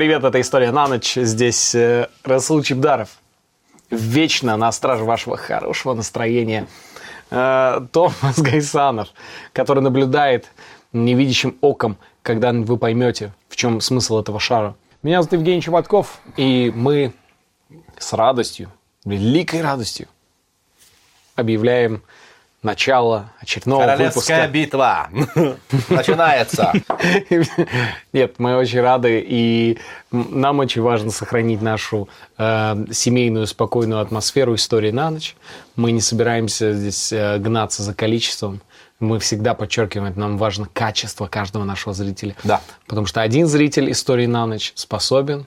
Привет, это «История на ночь». Здесь э, Расул Чебдаров. Вечно на страже вашего хорошего настроения. Э, Томас Гайсанов, который наблюдает невидящим оком, когда вы поймете, в чем смысл этого шара. Меня зовут Евгений Чеботков, и мы с радостью, великой радостью объявляем начало очередного Королевская выпуска. битва начинается. Нет, мы очень рады, и нам очень важно сохранить нашу э, семейную спокойную атмосферу истории на ночь. Мы не собираемся здесь э, гнаться за количеством. Мы всегда подчеркиваем, нам важно качество каждого нашего зрителя. Да. Потому что один зритель истории на ночь способен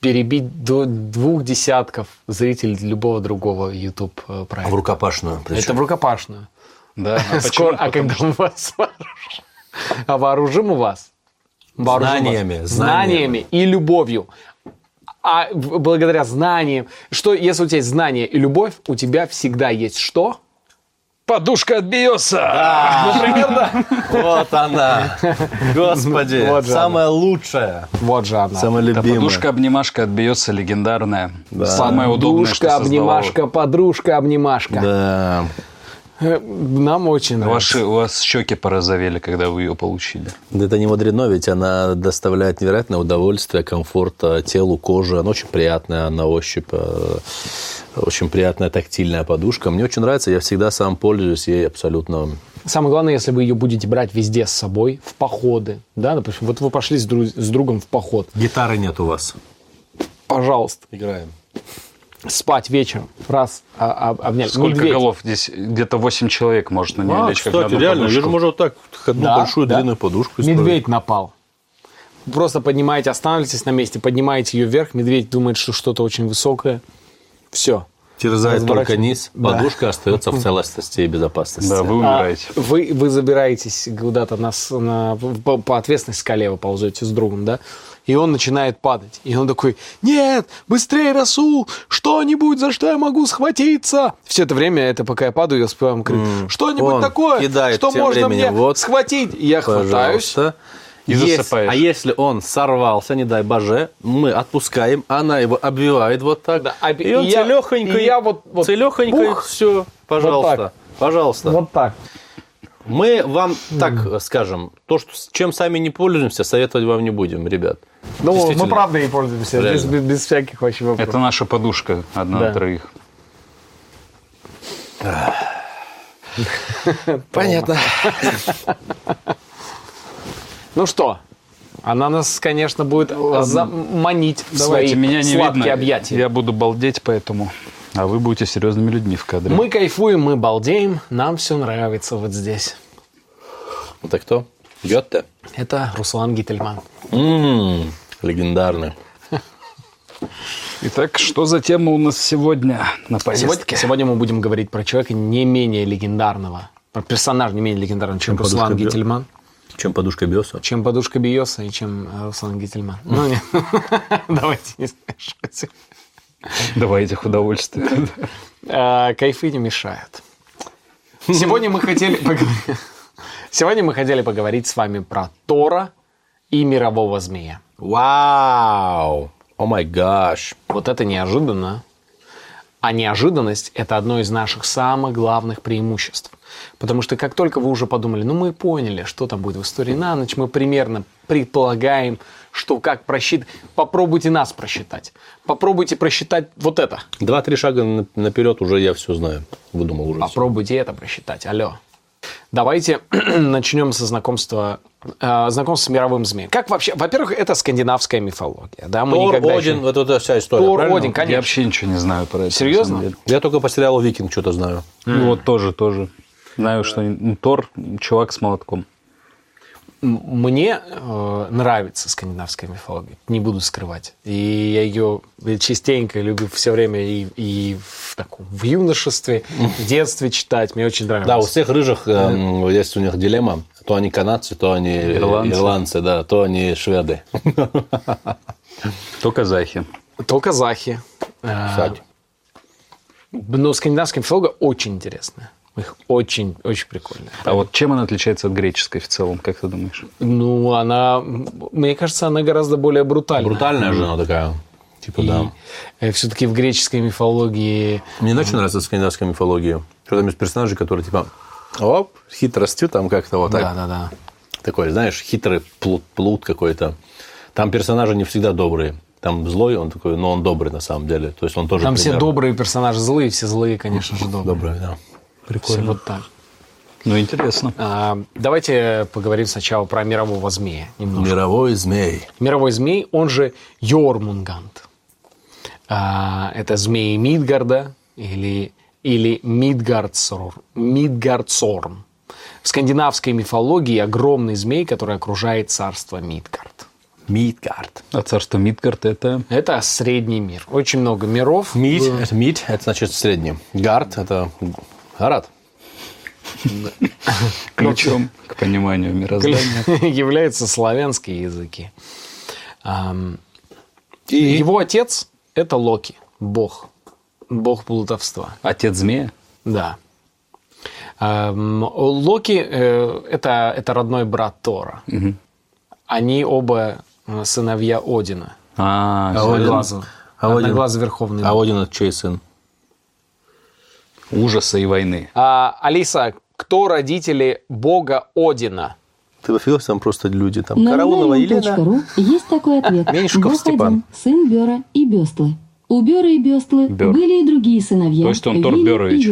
перебить до двух десятков зрителей любого другого YouTube э, В проекта. рукопашную. причем. Это в рукопашную. Да, а Скоро, а когда мы вас вооружим? А вооружим мы вас? Вооружим вас Знаниями, знаниями и любовью. А в- благодаря знаниям, что если у тебя есть знания и любовь, у тебя всегда есть что? Подушка от Биоса! Например, да. Вот она. Господи, Вот же самая лучшая. Вот же она. Самая любимая. подушка-обнимашка от Биоса легендарная. Самая удобная, Подушка, обнимашка, подружка, обнимашка. Да. Э, Нам очень нравится. Ваши, у вас щеки порозовели, когда вы ее получили. Да Это не мудрено, ведь она доставляет невероятное удовольствие, комфорт э, телу, коже. Она очень приятная на ощупь. э, Очень приятная тактильная подушка. Мне очень нравится, я всегда сам пользуюсь ей абсолютно. Самое главное, если вы ее будете брать везде с собой, в походы, да, допустим, вот вы пошли с, друз- с другом в поход, Гитары нет у вас. пожалуйста, Играем. Спать вечером, раз а- а- обняли. Сколько Медведь. голов? Здесь где-то 8 человек может на нее А, лечь, как на кстати, одну реально, я же подушку. можно вот так одну Да, большую да. длинную подушку использовать. Медведь напал. Просто поднимаете, останавливаетесь на месте, поднимаете ее вверх, медведь думает, что что-то очень высокое. Все. Терзает только низ, Да. подушка остается в целостности и безопасности. Да, вы умираете. А вы, вы забираетесь куда-то на, с- на- по, по ответственной скале вы ползете с другом, да? И он начинает падать. И он такой, нет, быстрее, Расул, что-нибудь, за что я могу схватиться? Все это время, это пока я падаю, я успеваю крикнуть, что-нибудь Он такое, что можно мне вот, схватить. И я хватаюсь. И Есть- засыпаешь. а если он сорвался, не дай боже, мы отпускаем, она его обвивает вот так. Да, об- и он я- целехонький, и я вот- вот целехонький, пух. все, пожалуйста, так. пожалуйста. Вот так. Мы вам так скажем, то, что, чем сами не пользуемся, советовать вам не будем, ребят. Ну, мы правда и пользуемся, без, без- без всяких вообще вопросов. Это наша подушка, одна Да. на троих. Понятно. Ну что, она нас, конечно, будет заманить в свои Давайте, меня не сладкие видно. объятия. Я буду балдеть, поэтому... А вы будете серьезными людьми в кадре. Мы кайфуем, мы балдеем, нам все нравится вот здесь. Это кто? Гетте? Это Руслан Гительман. М, Легендарный. Итак, что за тема у нас сегодня на Сегодня, повестке? сегодня мы будем говорить про человека не менее легендарного, про персонажа не менее легендарного, чем, Чем Руслан Гительман, Чем подушка Биоса? чем подушка Биоса и чем э, Руслан Гительман. Ну, нет. Давайте не смешивать. Давайте их удовольствие. Э, Кайфы не мешают. Сегодня мы хотели поговорить... Сегодня мы хотели поговорить с вами про Тора и мирового змея. Вау! О май гаш. Вот это неожиданно. А неожиданность – это одно из наших самых главных преимуществ. Потому что как только вы уже подумали, ну мы поняли, что там будет в истории на ночь, мы примерно предполагаем, что как просчитать. Попробуйте нас просчитать. Попробуйте просчитать вот это. Два-три шага на- наперед уже я все знаю. Выдумал уже. Попробуйте это просчитать. Алло. Давайте начнем со знакомства, э, знакомства с мировым змеем. Как вообще? Во-первых, это скандинавская мифология. Да? Мы Тор, никогда еще- Один, вот эта вся история. Тор, правильно? Один, Я конечно. вообще ничего не знаю про это. Серьезно? Я только по сериалу Викинг что-то знаю. Ну, Вот тоже, тоже. Знаю, что ну, Тор – чувак с молотком. Мне э, нравится скандинавская мифология, не буду скрывать. И я ее частенько люблю все время и, и в, таком, в юношестве, в детстве читать. Мне очень нравится. Да, у всех рыжих эм, есть у них дилемма. То они канадцы, то они э, Ирландцы. ирландцы, да, то они шведы. То казахи. То казахи. Э, Кстати. Но скандинавская мифология очень интересная. Их очень-очень прикольная. А вот чем она отличается от греческой в целом, как ты думаешь? Ну, она, мне кажется, она гораздо более брутальная. Брутальная же она такая. Типа, да. все-таки в греческой мифологии... Мне не очень нравится скандинавская мифология. Что там есть персонажи, которые типа, оп, хитростью там как-то вот так. Да, да, да. Такой, знаешь, хитрый плут, плут какой-то. Там персонажи не всегда добрые. Там злой, он такой, но он добрый на самом деле. То есть он тоже Там все примерно добрые персонажи злые, все злые, конечно же, добрые. добрый, да. Все вот так. Ну, интересно. А, давайте поговорим сначала про мирового змея немножко. Мировой змей. Мировой змей, он же Йормунгант. А, это змеи Мидгарда или, или Мидгардсор, Мидгардсорм. В скандинавской мифологии огромный змей, который окружает царство Мидгард. Мидгард. А царство Мидгард это... Это средний мир. Очень много миров. Мид, это мид, это значит средний. Гард, это гарат. ключом к пониманию мироздания. являются славянские языки. И Его отец – это Локи, бог, бог плутовства. Отец змея? Да. Локи э, это, это родной брат Тора. Они оба э, сыновья Одина. А, А Один- Одноглазого. а Одноглазый верховный а. Один это чей сын? Ужаса и войны. А, Алиса, кто родители бога Одина? Ты вофилась, там просто люди. Там На Караулова Елена. ру есть такой ответ. Меньшиков Бог Степан. один, сын Бера и Бестлы. У Бера и Бестлы Бер. были и другие сыновья. То есть он Тор Берович?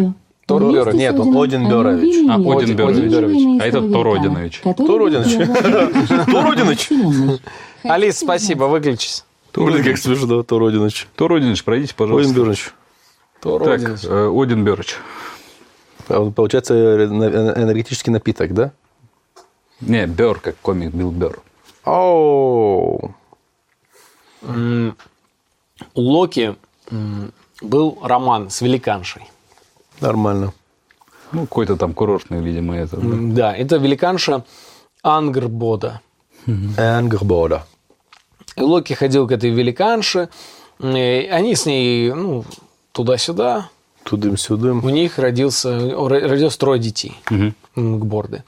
Тор Берович. Нет, он Один Берович. А, Один Берович. А истории Тор Одинович. Тор Одинович. Тор Одинович. Алис, спасибо, выключись. Блин, как смешно, Тор Одинович. Тор Одинович, пройдите, Один пожалуйста. Тор Так, Одинович. э, Один Берыч. А, Получается, э, энергетический напиток, да? Не, Бер, как комик Билл Бер. Оу. У Локи был роман с великаншей. Нормально. Ну, какой-то там курортный, видимо, это. да. Да, это великанша Ангрбода. Энгербода. И Локи ходил к этой великанше, они с ней, ну, туда-сюда. Тудым-сюдым. У них родился, родилось трое детей. Мгм. Нгборды.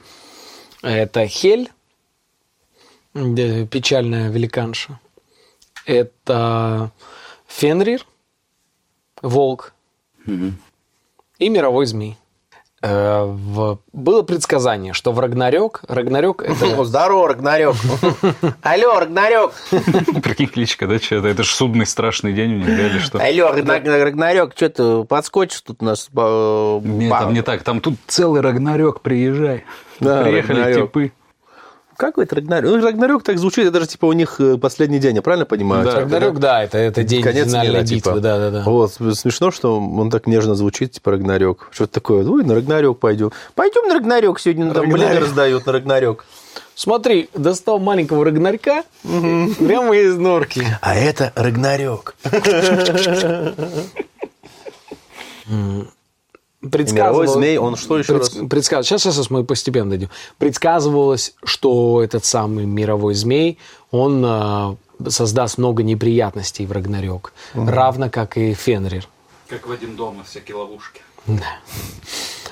Это Хель, печальная великанша. Это Фенрир, волк. И мировой змей. Э, в- Было предсказание, что в Рагнарёк... Рагнарёк это... Здорово, Рагнарёк. Алло, Рагнарёк. Прикинь, кличка, да, что-то? Это же судный страшный день у них, да, или что? Алло, Рагнарёк, что ты подскочишь тут у нас? э, Нет, там не так. Там тут целый Рагнарёк, приезжай. Да, Приехали типы. Как это Рагнарёк? Ну, Рагнарёк так звучит, это же типа у них э, последний день, я правильно понимаю? Да. Рагнарёк, да, это, это день Конец финальной мира, битвы. типа. Да, да, да. Вот, смешно, что он так нежно звучит, типа Рагнарёк. Что-то такое, ой, на Рагнарёк пойдем. Пойдем на Рагнарёк сегодня, там Рагнарёк. блины раздают на Рагнарёк. Смотри, достал маленького Рагнарька прямо из норки. А это Рагнарёк. Мировой змей, он что еще раз? Предсказ... Сейчас, сейчас, сейчас мы постепенно дойдем. Предсказывалось, что этот самый мировой змей, он а, создаст много неприятностей в Рагнарёк, равно как и Фенрир. Как в один дома всякие ловушки.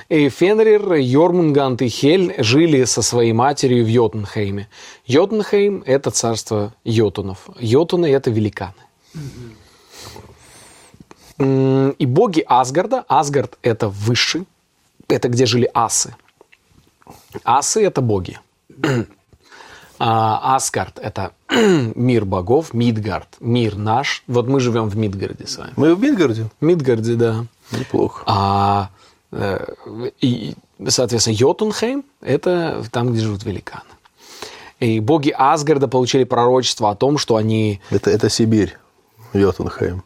И Фенрир, Йормунгант и Хель жили со своей матерью в Йотунхейме. Йотунхейм – это царство йотунов. Йотуны – это великаны. М, И боги Асгарда, Асгард – это высший, это где жили асы. Асы – это боги. А Асгард – это мир богов, Мидгард – мир наш. Вот мы живем в Мидгарде с вами. Мы в Мидгарде? В Мидгарде, да. Неплохо. А, э, и, соответственно, Йотунхейм – это там, где живут великаны. И боги Асгарда получили пророчество о том, что они Это, это Сибирь, Йотунхайм.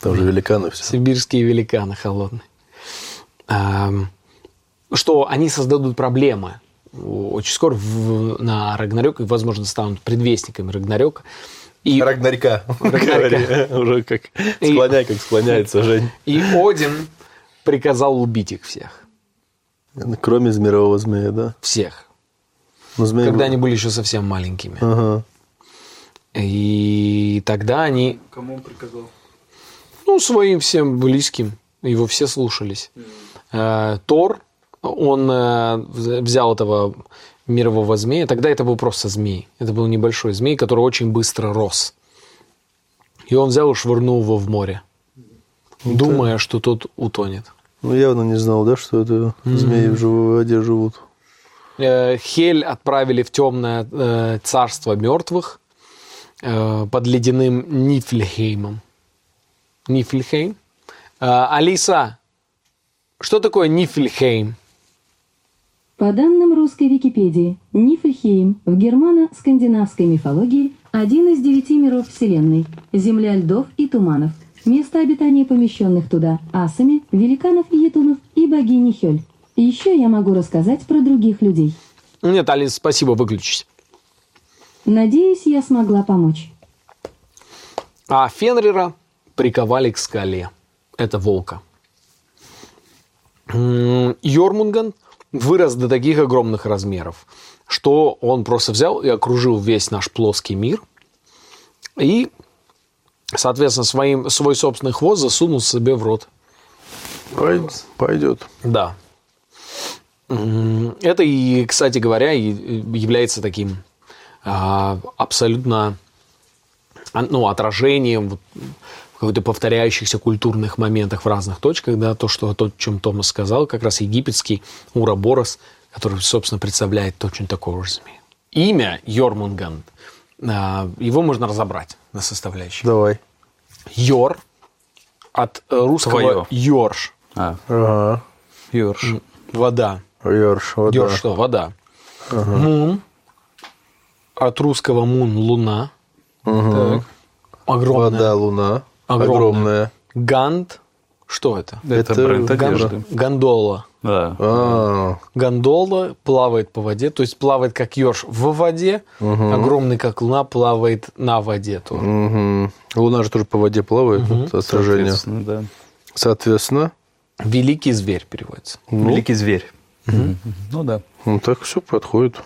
Там же великаны все. сибирские великаны холодные, что они создадут проблемы очень скоро в- на Рагнарёк и, возможно, станут предвестниками Рагнарёка. И, Рагнарька. Рагнарька. Уже как склоняй, как склоняется Жень. и Один приказал убить их всех. Кроме мирового змея, да? Всех. Но змей Когда был- они были еще совсем маленькими. Ага. И тогда они, Кому он приказал? Ну, своим всем близким, его все слушались. э, Тор, он э, вз- взял этого мирового змея. Тогда это был просто змей. Это был небольшой змей, который очень быстро рос. И он взял и швырнул его в море, думая, что тот утонет. Ну, явно не знал, да, что это змеи в живой воде живут. Э, Хель отправили в темное царство мертвых под ледяным Нифльхеймом. Нифльхейм? Э, Алиса, что такое Нифльхейм? По данным русской Википедии, Нифльхейм в германо-скандинавской мифологии один из девяти миров Вселенной, земля льдов и туманов, место обитания помещенных туда асами, великанов и етунов и богини Хёль. Еще я могу рассказать про других людей. Нет, Алиса, спасибо, выключись. Надеюсь, я смогла помочь. А Фенрира приковали к скале. Это волка. Йормунган вырос до таких огромных размеров, что он просто взял и окружил весь наш плоский мир и, соответственно, своим, свой собственный хвост засунул себе в рот. Пой- Пойдет. Да. Это и, кстати говоря, является таким а, абсолютно а, ну, отражением какой-то повторяющихся культурных моментах в разных точках, да, то, что, то, о чем Томас сказал, как раз египетский Ураборос, который, собственно, представляет точно такого же змея. Имя Йормунганд, а, его можно разобрать на составляющие. Давай. Йор от э, русского Твоё. Йорш, А, Ага. Йорш. вода. Йорш, вода. Йорш что? Вода. Мун. От русского мун – луна. Так. Огромная. Вода, луна. Огромная. Огромная. Гант. Что это? Это, Это бренд одежды. Гондола. Да. А, Гондола плавает по воде, то есть плавает как ёрш в воде, огромный как луна плавает на воде тоже. мгм. Луна же тоже по воде плавает, вот отражение. Соответственно, да. Соответственно, Великий зверь переводится. Великий зверь. Мгм. Ну да. ну так все подходит.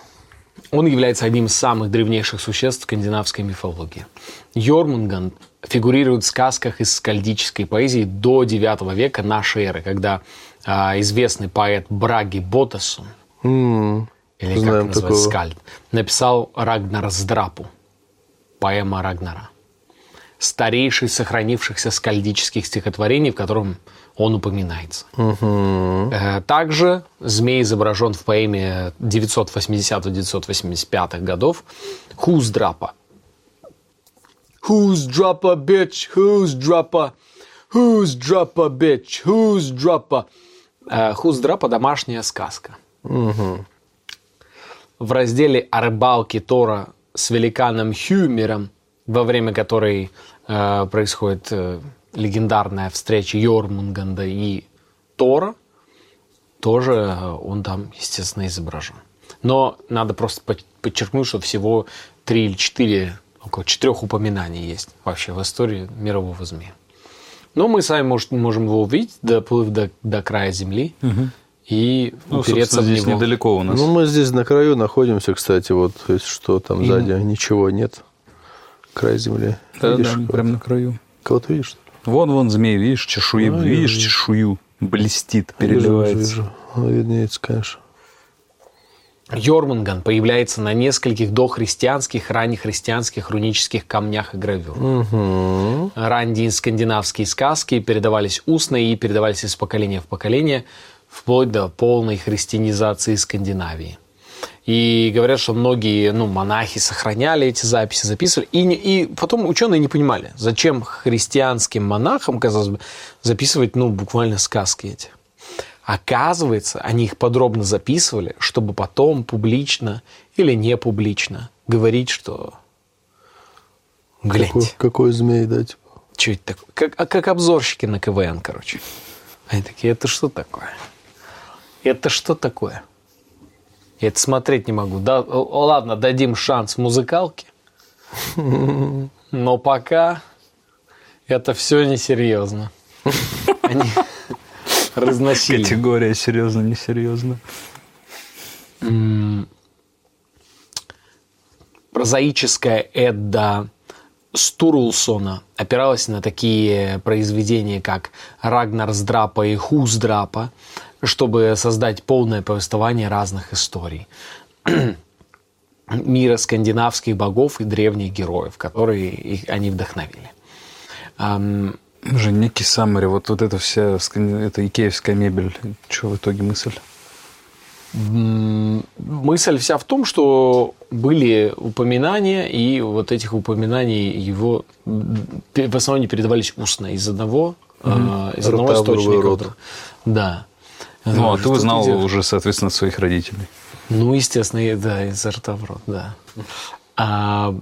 Он является одним из самых древнейших существ скандинавской мифологии. Йормунганд фигурирует в сказках из скальдической поэзии до IX века нашей эры, когда а, известный поэт Браги Ботасун, М, или как называется, такого. скальд, написал Рагнар Здрапу, поэма Рагнара. Старейший из сохранившихся скальдических стихотворений, в котором он упоминается. Э, Также змей изображен в поэме 980-985 годов Хуздрапа. Who's drop a bitch? Who's drop a? Who's drop a bitch? Who's drop a? Э, Хуздрапа – домашняя сказка. В разделе о рыбалке Тора с великаном Хюмером, во время которой э, происходит э, легендарная встреча Йормунганда и Тора, тоже э, он там, естественно, изображен. Но надо просто под- подчеркнуть, что всего три или четыре, около четырех упоминаний есть вообще в истории мирового змея. Но мы сами может, можем его увидеть, доплыв до, до края Земли и Ну, упереться собственно, в здесь него. недалеко у нас. Ну, мы здесь на краю находимся, кстати, вот, то есть, что там сзади, ничего нет. Край земли. да, видишь? да, прям на краю. Кого-то видишь? Вон, вон змей, видишь, чешуи, А, видишь, вижу. чешую блестит, Вижу, переливается. вижу. Ну, Виднеется, конечно. Йормунган появляется на нескольких дохристианских, раннехристианских рунических камнях и гравюрах. Угу. Ранние скандинавские сказки передавались устно и передавались из поколения в поколение, вплоть до полной христианизации Скандинавии. И говорят, что многие ну, монахи сохраняли эти записи, записывали. И, и потом ученые не понимали, зачем христианским монахам, казалось бы, записывать ну, буквально сказки эти. Оказывается, они их подробно записывали, чтобы потом публично или не публично говорить, что гляньте. Какой, какой змей, да, типа. Что это такое? Как, а как обзорщики на КВН, короче. Они такие, это что такое? Это что такое? Я это смотреть не могу. Да, ладно, дадим шанс музыкалке. Но пока это все несерьезно. Они разносили. Категория серьезно, несерьезно. прозаическая Эдда Стурулсона опиралась на такие произведения, как Рагнарсдрапа и Хуздрапа, чтобы создать полное повествование разных историй мира скандинавских богов и древних героев, которые их, они вдохновили. Уже некий саммари, вот, вот эта вся это икеевская мебель. Что в итоге мысль? мысль вся в том, что были упоминания, и вот этих упоминаний его в основном не передавались устно из одного, э, из одного Рота источника. рот. Да. Ну, а ты узнал делаешь? уже, соответственно, от своих родителей. Ну, естественно, да, из рта в рот, да. А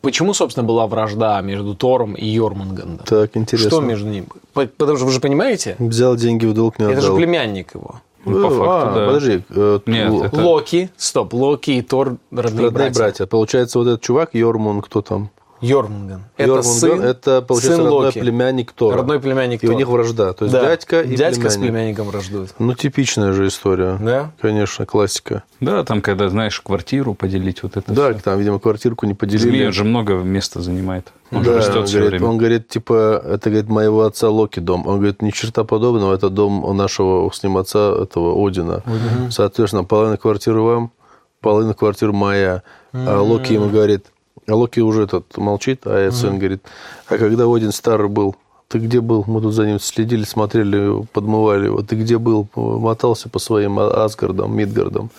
почему, собственно, была вражда между Тором и Йормунгандом? Так, интересно. Что между ними? По- Потому что вы же понимаете, Взял деньги в долг, не это же отдал. племянник его. Ну, по Э, факту, а, да. Подожди. э, Нет, Л- это- Локи, стоп, Локи и Тор родные, родные братья. Получается, вот этот чувак, Йормун, кто там? Йормунган. Это Йормунган, сын, это, получается, сын родной Локи. племянник Тора. Родной племянник И у Тора. них вражда. То есть Да. дядька и Дядька с племянник. племянником враждуют. Ну, типичная же история. Да? Конечно, классика. Да, там, когда, знаешь, квартиру поделить, вот это Да, всё. там, видимо, квартирку не поделили. Змея же много места занимает. Он же Да, растет он все говорит, время. он говорит, типа, это, говорит, моего отца Локи дом. Он говорит, ни черта подобного, это дом нашего с ним отца, этого Одина. Соответственно, половина квартиры вам, половина квартиры моя. А Локи ему говорит, а Локи уже этот молчит, а сын говорит, а когда Один старый был, ты где был? Мы тут за ним следили, смотрели, подмывали его. Ты где был? Мотался по своим А- Асгардам, Мидгардам.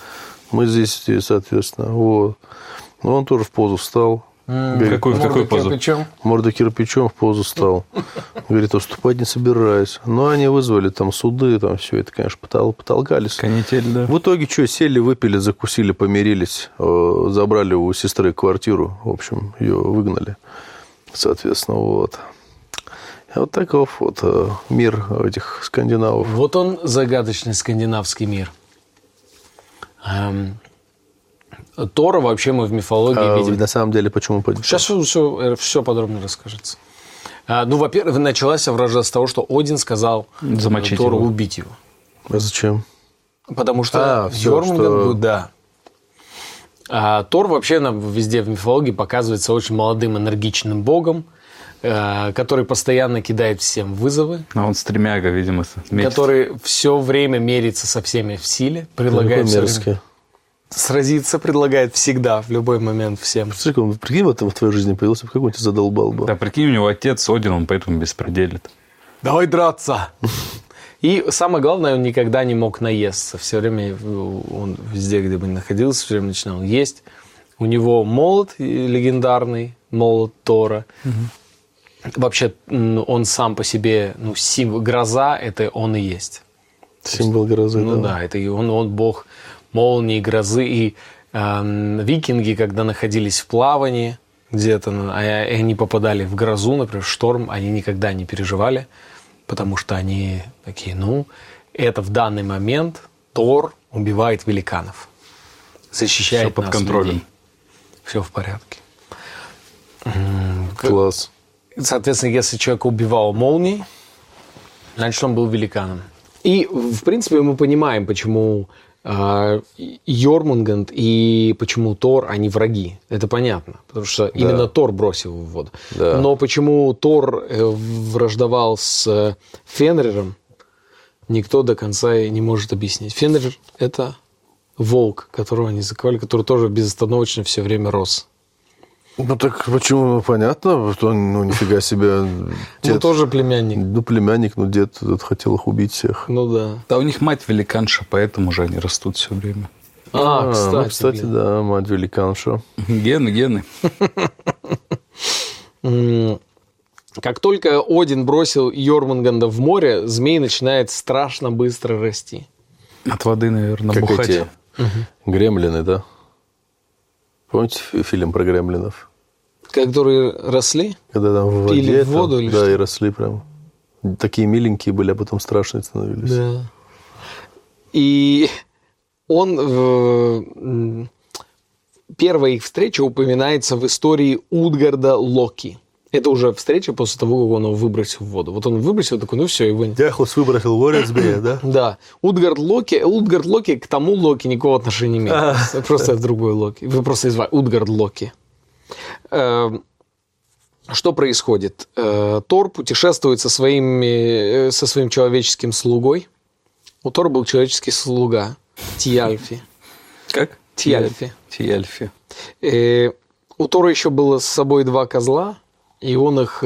Мы здесь, соответственно. Вот. Ну, он тоже в позу встал. Говорит, Какую, в какую позу? Причем Морда кирпичом в позу стал. Говорит, уступать не собираюсь. Но они вызвали там суды, там все это, конечно, потол- потолкались. Канитель, да. В итоге что, сели, выпили, закусили, помирились, э, забрали у сестры квартиру, в общем, ее выгнали, соответственно, вот. Вот таков вот э, мир этих скандинавов. Вот он, загадочный скандинавский мир. Тора вообще мы в мифологии А видим. на самом деле, почему? по- Сейчас все, все подробно расскажется. А, ну, во-первых, началась вражда с того, что Один сказал э, Замочить Тору его. убить его. А зачем? Потому что А, всё, Йормунганд что- да. А Тор вообще нам везде в мифологии показывается очень молодым, энергичным богом, э, который постоянно кидает всем вызовы, А он стремяга, видимо, метит. который все время мерится со всеми в силе, предлагает всё время мерзкий. Сразиться, предлагает всегда, в любой момент всем. Слушай, он, прикинь, вот в твоей жизни появился, какой он тебя задолбал бы. Да, прикинь, у него отец Один, он поэтому беспределит. Давай драться! И самое главное, он никогда не мог наесться. Все время он везде, где бы ни находился, все время начинал есть. У него молот легендарный, молот Тора. Вообще, м, он сам по себе, ну, символ, гроза, это он и есть. Символ грозы, Ну да. да, это и он, он бог молнии, грозы. И эм, викинги, когда находились в плавании где-то, ну, а они попадали в грозу, например, в шторм, они никогда не переживали, потому что они такие, ну, это в данный момент Тор убивает великанов, защищает Всё под нас, контролем. Все в порядке. Класс. Соответственно, если человек убивал молнией, значит, он был великаном. И, в принципе, мы понимаем, почему э, Йормунганд и почему Тор, они враги. Это понятно. Потому что именно Тор бросил его в воду. Да. Но почему Тор э, враждовал с э, Фенриром, никто до конца и не может объяснить. Фенрир – это волк, которого они заковали, который тоже безостановочно все время рос. Ну так почему? Ну, понятно, что он, ну, нифига себе. Ну, Дед, тоже племянник. ну, племянник, ну, дед этот хотел их убить всех. Ну да. Да у них мать великанша, поэтому же они растут все время. А, кстати, ну, кстати, блин. да, мать великанша. Гены, гены. Как только Один бросил Йормунганда в море, змей начинает страшно быстро расти. От воды, наверное, Как бухать. эти гремлины, да? Помните фи- фильм про гремлинов? Которые росли? Когда там в воде... Пили в там, воду или Да, что? и росли прям. Такие миленькие были, а потом страшные становились. Да. И он... м, Первая их встреча упоминается в истории Утгарда Локи. Это уже встреча после того, как он его выбросил в воду. Вот он выбросил, такой, ну все, его нет. Дяхлус выбросил в змея, да? Да. Утгард Локи, Утгард Локи к тому Локи никакого отношения не имеет. Просто это другой Локи. Вы просто назвали Утгард Локи. Эм, что происходит? Э, Тор путешествует со, своими, э, со своим человеческим слугой. У Тора был человеческий слуга Тиальфи. Как? Тиальфи. Тиальфи. Э, у Тора еще было с собой два козла, и он их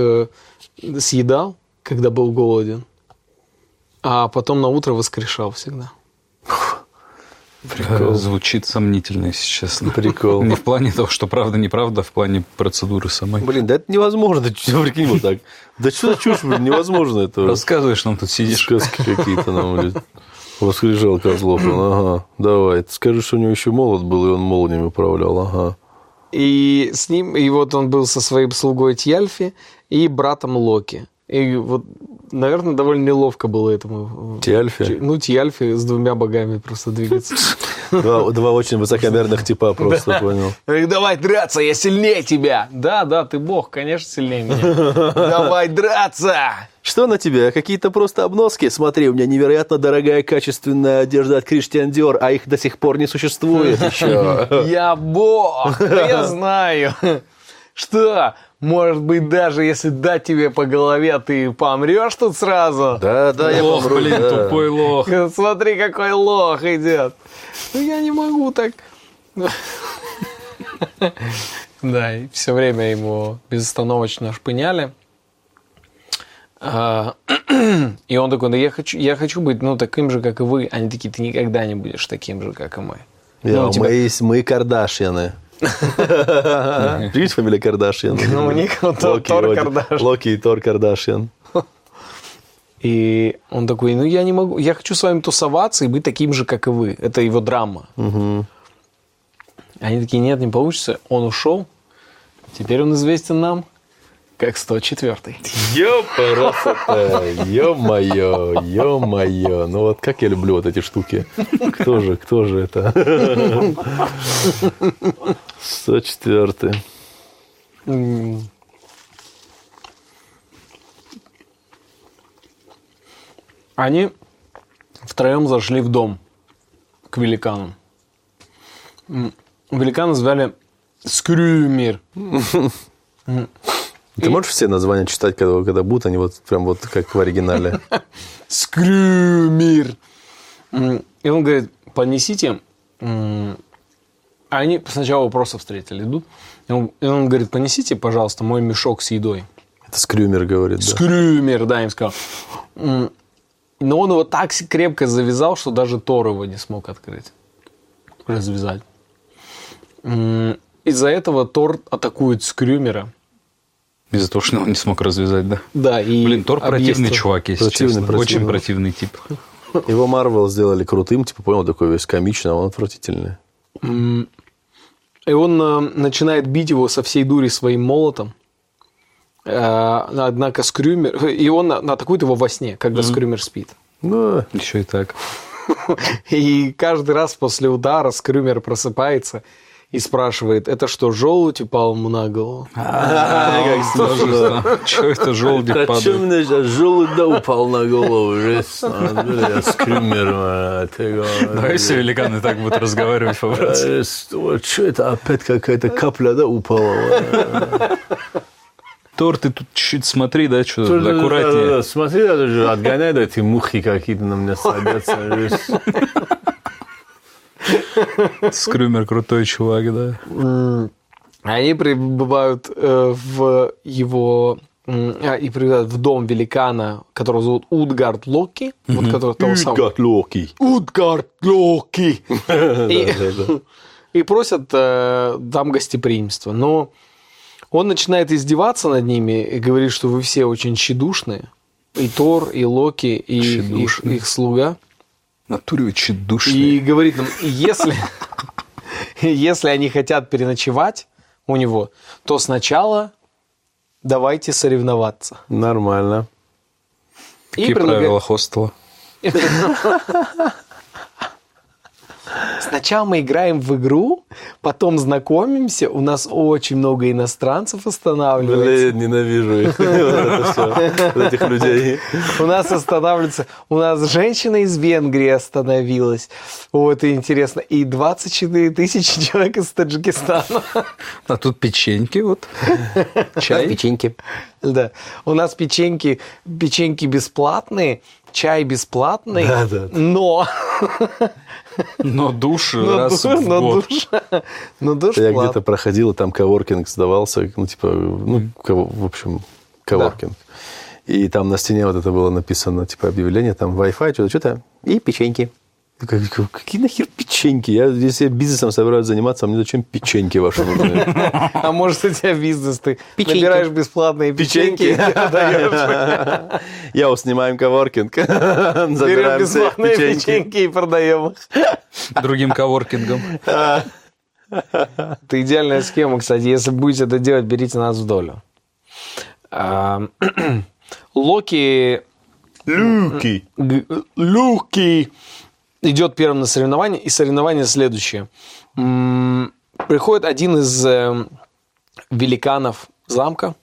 съедал, когда был голоден, а потом на утро воскрешал всегда. Прикол. Звучит сомнительно, если честно. Прикол. Не в плане того, что правда, неправда, а в плане процедуры самой. Блин, да это невозможно. Прикинь вот так. Да что за чушь, блин, невозможно это. Рассказываешь нам тут сидишь. Сказки какие-то нам, блин. Воскрешал Козлов. Он, ага, давай. Ты скажи, что у него еще молот был, и он молниями управлял. Ага. И с ним, и вот он был со своим слугой Тьяльфи и братом Локи. И вот, наверное, довольно неловко было этому. Тиальфи? Ну, Тьяльфи с двумя богами просто двигаться. Два, два очень высокомерных типа, просто понял. Говорит, давай драться, я сильнее тебя. Да, да, ты бог, конечно, сильнее меня. Давай драться. Что на тебе? Какие-то просто обноски? Смотри, у меня невероятно дорогая качественная одежда от Christian Dior, а их до сих пор не существует еще. Я бог, да я знаю. Что? Может быть, даже если дать тебе по голове, ты помрешь тут сразу? Да, да, я Лох, помру, блин, да. тупой лох. Смотри, какой лох идет. Ну, я не могу так. Да, и все время ему безостановочно шпыняли. А, И он такой, да я хочу, я хочу быть, ну, таким же, как и вы. Они такие, ты никогда не будешь таким же, как и мы. Я, Ну, тебя- мы, мы Кардашьяны. Видите фамилия Кардашьян? Ну, у них Тор- Кардашьян. Локи и Тор Кардашьян. И он такой, ну, я не могу, я хочу с вами тусоваться и быть таким же, как и вы. Это его драма. Они такие, нет, не получится. Он ушел. Теперь он известен нам как 104-й. Ёпарасота, ё-моё, ё-моё. Ну вот как я люблю вот эти штуки. Кто же, кто же это? 104 М. Они втроем зашли в дом к великану. М, Великана звали Скрюмир. Ты можешь все названия читать, когда, когда будут они вот прям вот как в оригинале? Скрюмир. И он говорит, понесите. А они сначала просто встретили, идут. И он, и он говорит, понесите, пожалуйста, мой мешок с едой. Это Скрюмер говорит, да. Скрюмер, да, им сказал. Но он его так крепко завязал, что даже Тор его не смог открыть. Развязать. Из-за этого Тор атакует Скрюмера. Из-за того, что он не смог развязать, да? Да, и Блин, Тор противный чувак, если Противный, честно. противный. Очень противный тип. Его Марвел сделали крутым, типа, понял, такой весь комичный, а он отвратительный. И он э, начинает бить его со всей дури своим молотом. Э, однако Скрюмер... И он атакует его во сне, когда Скрюмер спит. Ну, Еще и так. И каждый раз после удара Скрюмер просыпается и спрашивает, это что, желудь упал ему на голову? как смешно. Что это желуди А чё падают? мне сейчас желудь да упал на голову? а, Скрюмер, а. Давай все великаны так будут разговаривать по-братски. Что это опять какая-то капля, да, упала? Тор, ты тут чуть-чуть смотри, да, что Да, да, да, аккуратнее. Смотри, же отгоняй, да, эти мухи какие-то на меня садятся. Скрюмер крутой чувак, да. Они прибывают э, в его... а, и прибывают в дом великана, которого зовут Утгард Локи. Вот который того самого. Как Локи. Утгард Локи! И- просят э, там гостеприимства. Но он начинает издеваться над ними и говорит, что вы все очень тщедушные. И Тор, и Локи, и их слуга. Натуре очень И душный. говорит им, если, если они хотят переночевать у него, то сначала давайте соревноваться. Нормально. И Какие предлагает- правила хостела? Сначала мы играем в игру, потом знакомимся, у нас очень много иностранцев останавливается. Блин, ненавижу их. Этих людей. У нас останавливается, у нас женщина из Венгрии остановилась. Вот и интересно. И 24 тысячи человек из Таджикистана. А тут печеньки вот. Чай. Печеньки. Да. У нас печеньки, печеньки бесплатные, чай бесплатный, Да, да, да. но, Но душ но, раз ду- в но год. душ, но душ Я где-то проходил, и там коворкинг сдавался, ну, типа, ну, в общем, коворкинг. И там на стене вот это было написано, типа, объявление, там, Wi-Fi, что-то, что-то, и печеньки. Я говорю, «Как- Какие нахер печеньки? Я, если я бизнесом собираюсь заниматься, а мне зачем печеньки ваши нужны? А может, у тебя бизнес, ты Печеньки. набираешь бесплатные печеньки. Я вот снимаем коворкинг, Берем бесплатные печеньки. печеньки и продаем их. Другим коворкингом. Это идеальная схема, кстати. Если будете это делать, берите нас в долю. А, Локи... Люки. Люки идет первым на соревнование, и соревнование следующее. Приходит один из э, великанов замка,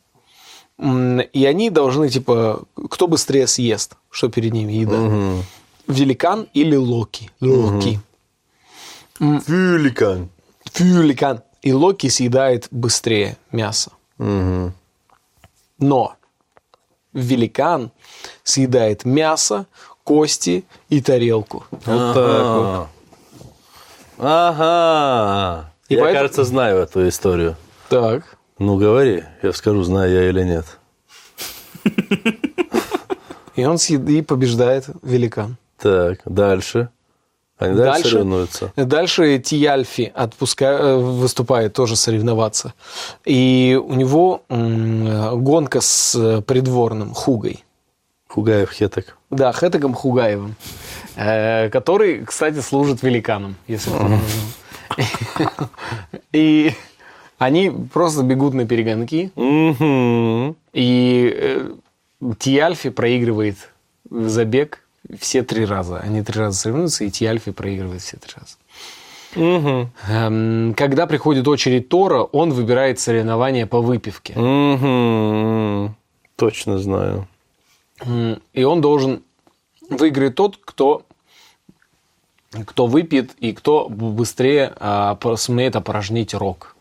и они должны, типа, кто быстрее съест, что перед ними еда. Великан или Локи. Локи. Фюликан. Великан. И Локи съедает быстрее мясо. Мгм. Но великан съедает мясо, кости и тарелку. Вот так вот. Ага. И я, поэтому- кажется, знаю эту историю. Так. Ну, говори, я скажу, знаю я или нет. И он съед... и побеждает великан. Так, дальше. Они дальше, Дальше? соревнуются. Дальше Тиальфи отпуска... э, выступает тоже соревноваться. И у него м, гонка с э, придворным Хугой. Хугаев Хеток. Да, Хэтагом Хугаевым. э, Который, кстати, служит великаном, если. И они просто бегут на перегонки. И э, Тиальфи проигрывает забег все три раза. Они три раза соревнуются, и Тиальфи проигрывает все три раза. Эм, Когда приходит очередь Тора, он выбирает соревнования по выпивке. Мгм. Точно знаю. И он должен выиграть тот, кто, кто выпьет и кто быстрее а, сумеет опорожнить рог.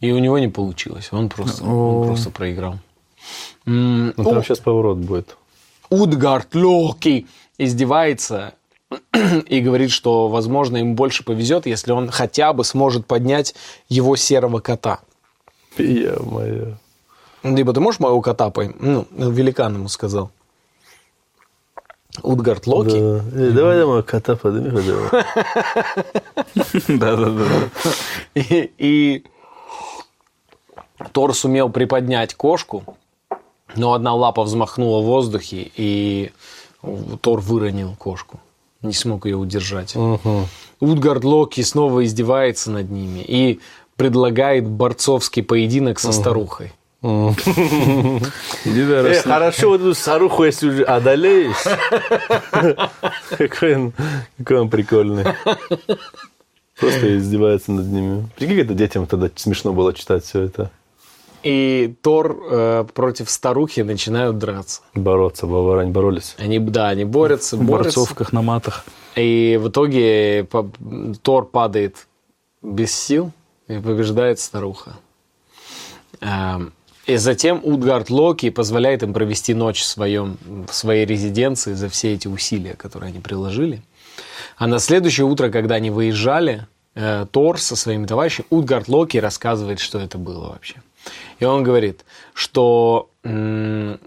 И у него не получилось. Он просто, он просто проиграл. Ну, там у- сейчас поворот будет. Утгард Локи издевается и говорит, что, возможно, ему больше повезет, если он хотя бы сможет поднять его серого кота. Я моя. Либо ты можешь моего кота поймать? Ну, великан ему сказал. Утгард Локи. Да. Э, Давай домой кота подними. Да-да-да. И, Тор сумел приподнять кошку, но одна лапа взмахнула в воздухе, и Тор выронил кошку. Не смог ее удержать. Утгард Локи снова издевается над ними и предлагает борцовский поединок со старухой. Э, хорошо, вот эту старуху, если уже одолеешь. Какой он, какой он прикольный. Просто издевается над ними. Прикинь, это детям тогда смешно было читать все это. И Тор э, против старухи начинают драться. Бороться, они боролись. Они, да, они борются, в борются. борцовках на матах. И в итоге по- Тор падает без сил и побеждает старуха. Эм, И затем Утгард Локи позволяет им провести ночь в, своем, в своей резиденции за все эти усилия, которые они приложили. А на следующее утро, когда они выезжали, э, Тор со своими товарищами, Утгард Локи рассказывает, что это было вообще. И он говорит, что м,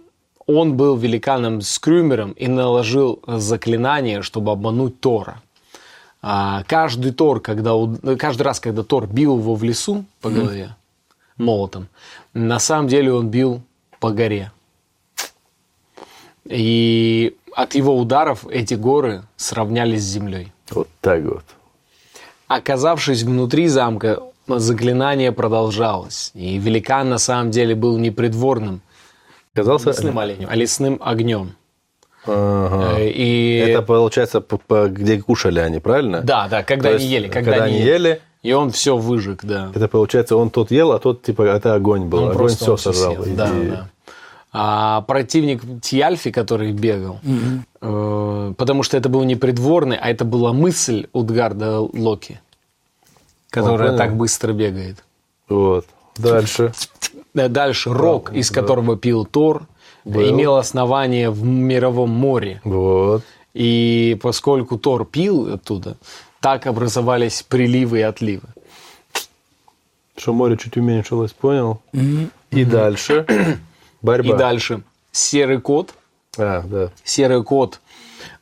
он был великаном Скрюмером и наложил заклинание, чтобы обмануть Тора. А каждый Тор, когда, каждый раз, когда Тор бил его в лесу по голове молотом, на самом деле он бил по горе. И от его ударов эти горы сравнялись с землей. Вот так вот. Оказавшись внутри замка, заклинание продолжалось. И великан на самом деле был не придворным Казался... лесным оленем, а лесным огнем. Ага. Э, И... Это получается, по- по- где кушали они, правильно? Да, да, когда То они есть, ели. Когда, когда они ели, И он все выжег, да. это получается, он тот ел, а тот, типа, это огонь был. Он огонь просто все он сожрал. съел. И- Да, да. А противник Тьяльфи, который бегал, э, потому что это был не придворный, а это была мысль Утгарда Локи, которая так быстро бегает. Вот. Дальше. Да, Дальше Рок, из которого пил Тор, Был. имел основание в мировом море. Вот. И поскольку Тор пил оттуда, так образовались приливы и отливы. Что море чуть уменьшилось, понял? И дальше. Борьба. И дальше серый кот. А, да. Серый кот,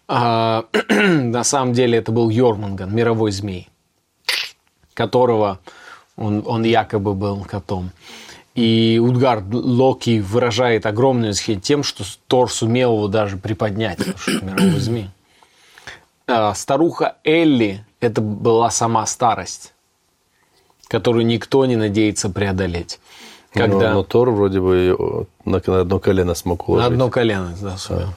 а, на самом деле это был Йормунган, мировой змей, которого он, он якобы был котом. И Утгард Локи выражает огромную восхищение тем, что Тор сумел его даже приподнять, потому что мировой змей. А, старуха Элли – это была сама старость, которую никто не надеется преодолеть. Когда... Но, но Тор вроде бы её на, на одно колено смог На уложить. одно колено, да, сумел.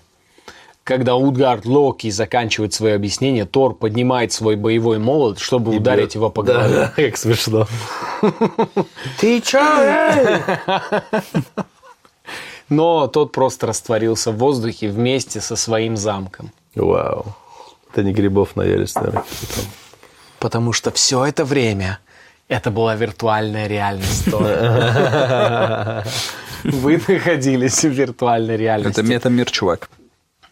Когда Утгард Локи заканчивает свое объяснение, Тор поднимает свой боевой молот, чтобы ударить его по голове. Да, как смешно. Ты чё? Но тот просто растворился в воздухе вместе со своим замком. Вау. Это не грибов наелись, наверное. Потому что все это время это была виртуальная реальность. Вы находились в виртуальной реальности. Это метамир, чувак.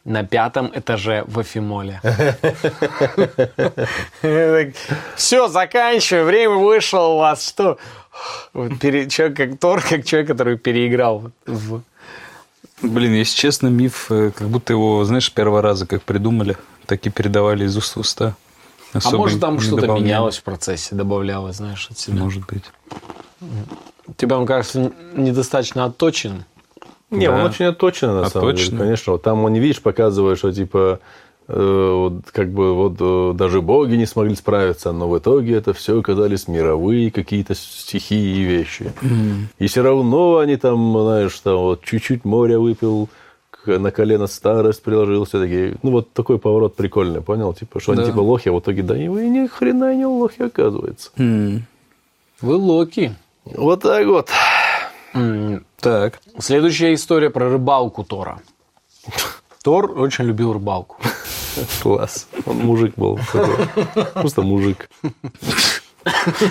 на пятом этаже в Афимоле. Все, заканчиваю, время вышло у вас. Что? Человек как Тор, как человек, который переиграл. в- Блин, если честно, миф, э, как будто его, знаешь, первого раза как придумали, так и передавали из уст в уста. А Особо может там что-то дополняли. менялось в процессе, добавлялось, знаешь, от себя. Может быть. Тебе, он кажется, недостаточно отточен. Не, Да. он очень отточен, на самом деле, Отточен. конечно. Вот там он, не видишь, показывает, что типа э, вот, как бы вот э, даже боги не смогли справиться, но в итоге это все оказались мировые какие-то стихии и вещи. И все равно они там, знаешь, там вот чуть-чуть моря выпил, на колено старость приложил, все такие. Ну, вот такой поворот прикольный, понял? Типа, что они Да. типа лохи, а в итоге, да, и вы ни хрена не лохи, оказывается. М, Вы Локи. Вот так вот. М, Так. Следующая история про рыбалку Тора. Тор очень любил рыбалку. Класс. Он мужик был. Просто мужик.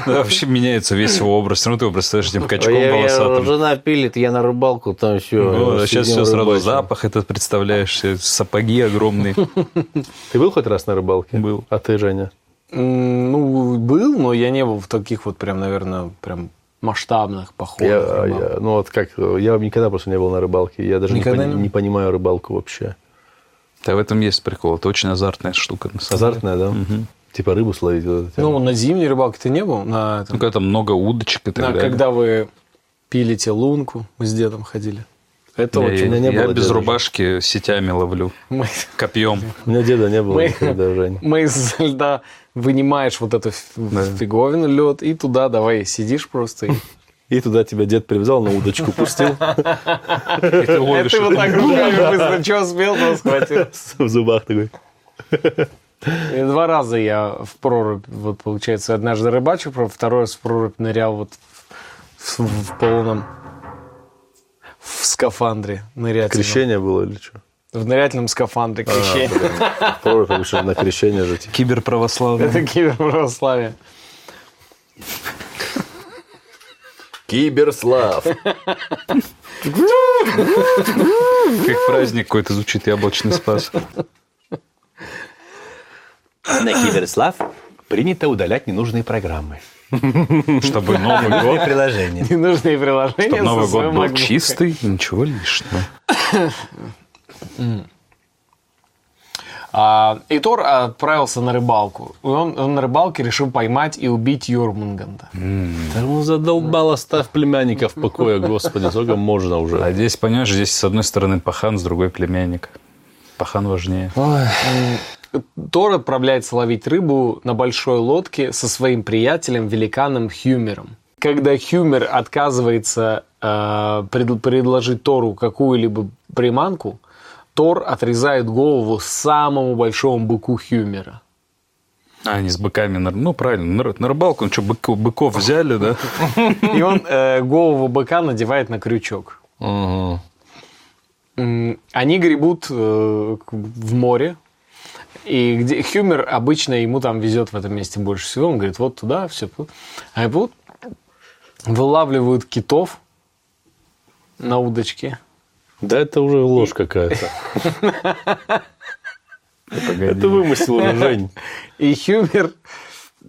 Вообще меняется весь его образ. Ну, ты его представляешь этим качком волосатым. жена пилит, я на рыбалку, там все. Сейчас все сразу запах этот представляешь, сапоги огромные. Ты был хоть раз на рыбалке? Был. А ты, Женя? Ну, был, но я не был в таких вот прям, наверное, прям масштабных походах. Я, я- ну вот как, я никогда просто не был на рыбалке. Я даже не, пони- не? не понимаю рыбалку вообще. Да, в этом есть прикол. Это очень азартная штука. На самом деле. Азартная, да? Типа рыбу словить. вот. Ну, на зимней рыбалке ты не был? На, этом? Ну, когда там много удочек и так На- далее. когда вы пилите лунку, мы с дедом ходили. Это Я, очень... у меня не я было без деда. рубашки сетями ловлю. Мы, Копьем. У меня деда не было мы, никогда, Жень. мы из льда вынимаешь вот эту ф- фиговину лед и туда давай сидишь просто. и- И туда тебя дед привязал, на удочку пустил И ты ловишь Это вот так руками быстро, что успел, то схватил. в зубах такой. Два раза я в прорубь, вот получается, однажды рыбачил, второй раз в прорубь нырял вот в, в- полном в скафандре нырятельном. Крещение было или что? В нырятельном скафандре крещение. Пророк обычно на крещение же. типа. Киберправославные. Это киберправославие. Киберслав. Как праздник какой-то звучит, яблочный спас. На Киберслав принято удалять ненужные программы. Чтобы Новый год, приложения. Ненужные приложения. чтобы Новый год был чистый, ничего лишнего. А, и Тор отправился на рыбалку. И Он, он на рыбалке решил поймать и убить Йормунганда. Да ну задолбал, оставь племянника в покое, господи, сколько можно А уже. здесь, понимаешь, здесь с одной стороны пахан, с другой племянник. Пахан важнее. Тор отправляется ловить рыбу на большой лодке со своим приятелем, великаном Хюмером. Когда Хюмер отказывается э, пред- предложить Тору какую-либо приманку, Тор отрезает голову самому большому быку Хюмера. А, они с быками, на- ну, правильно, на, на рыбалку, ну, что, быков, быков взяли, да? И он э, голову быка надевает на крючок. М, Они гребут э, в море. И где Хюмер обычно ему там везет в этом месте больше всего. Он говорит, вот туда, все. А вот вылавливают китов на удочке. Да это уже ложь какая-то. Это вымысел уже, Жень. И Хюмер,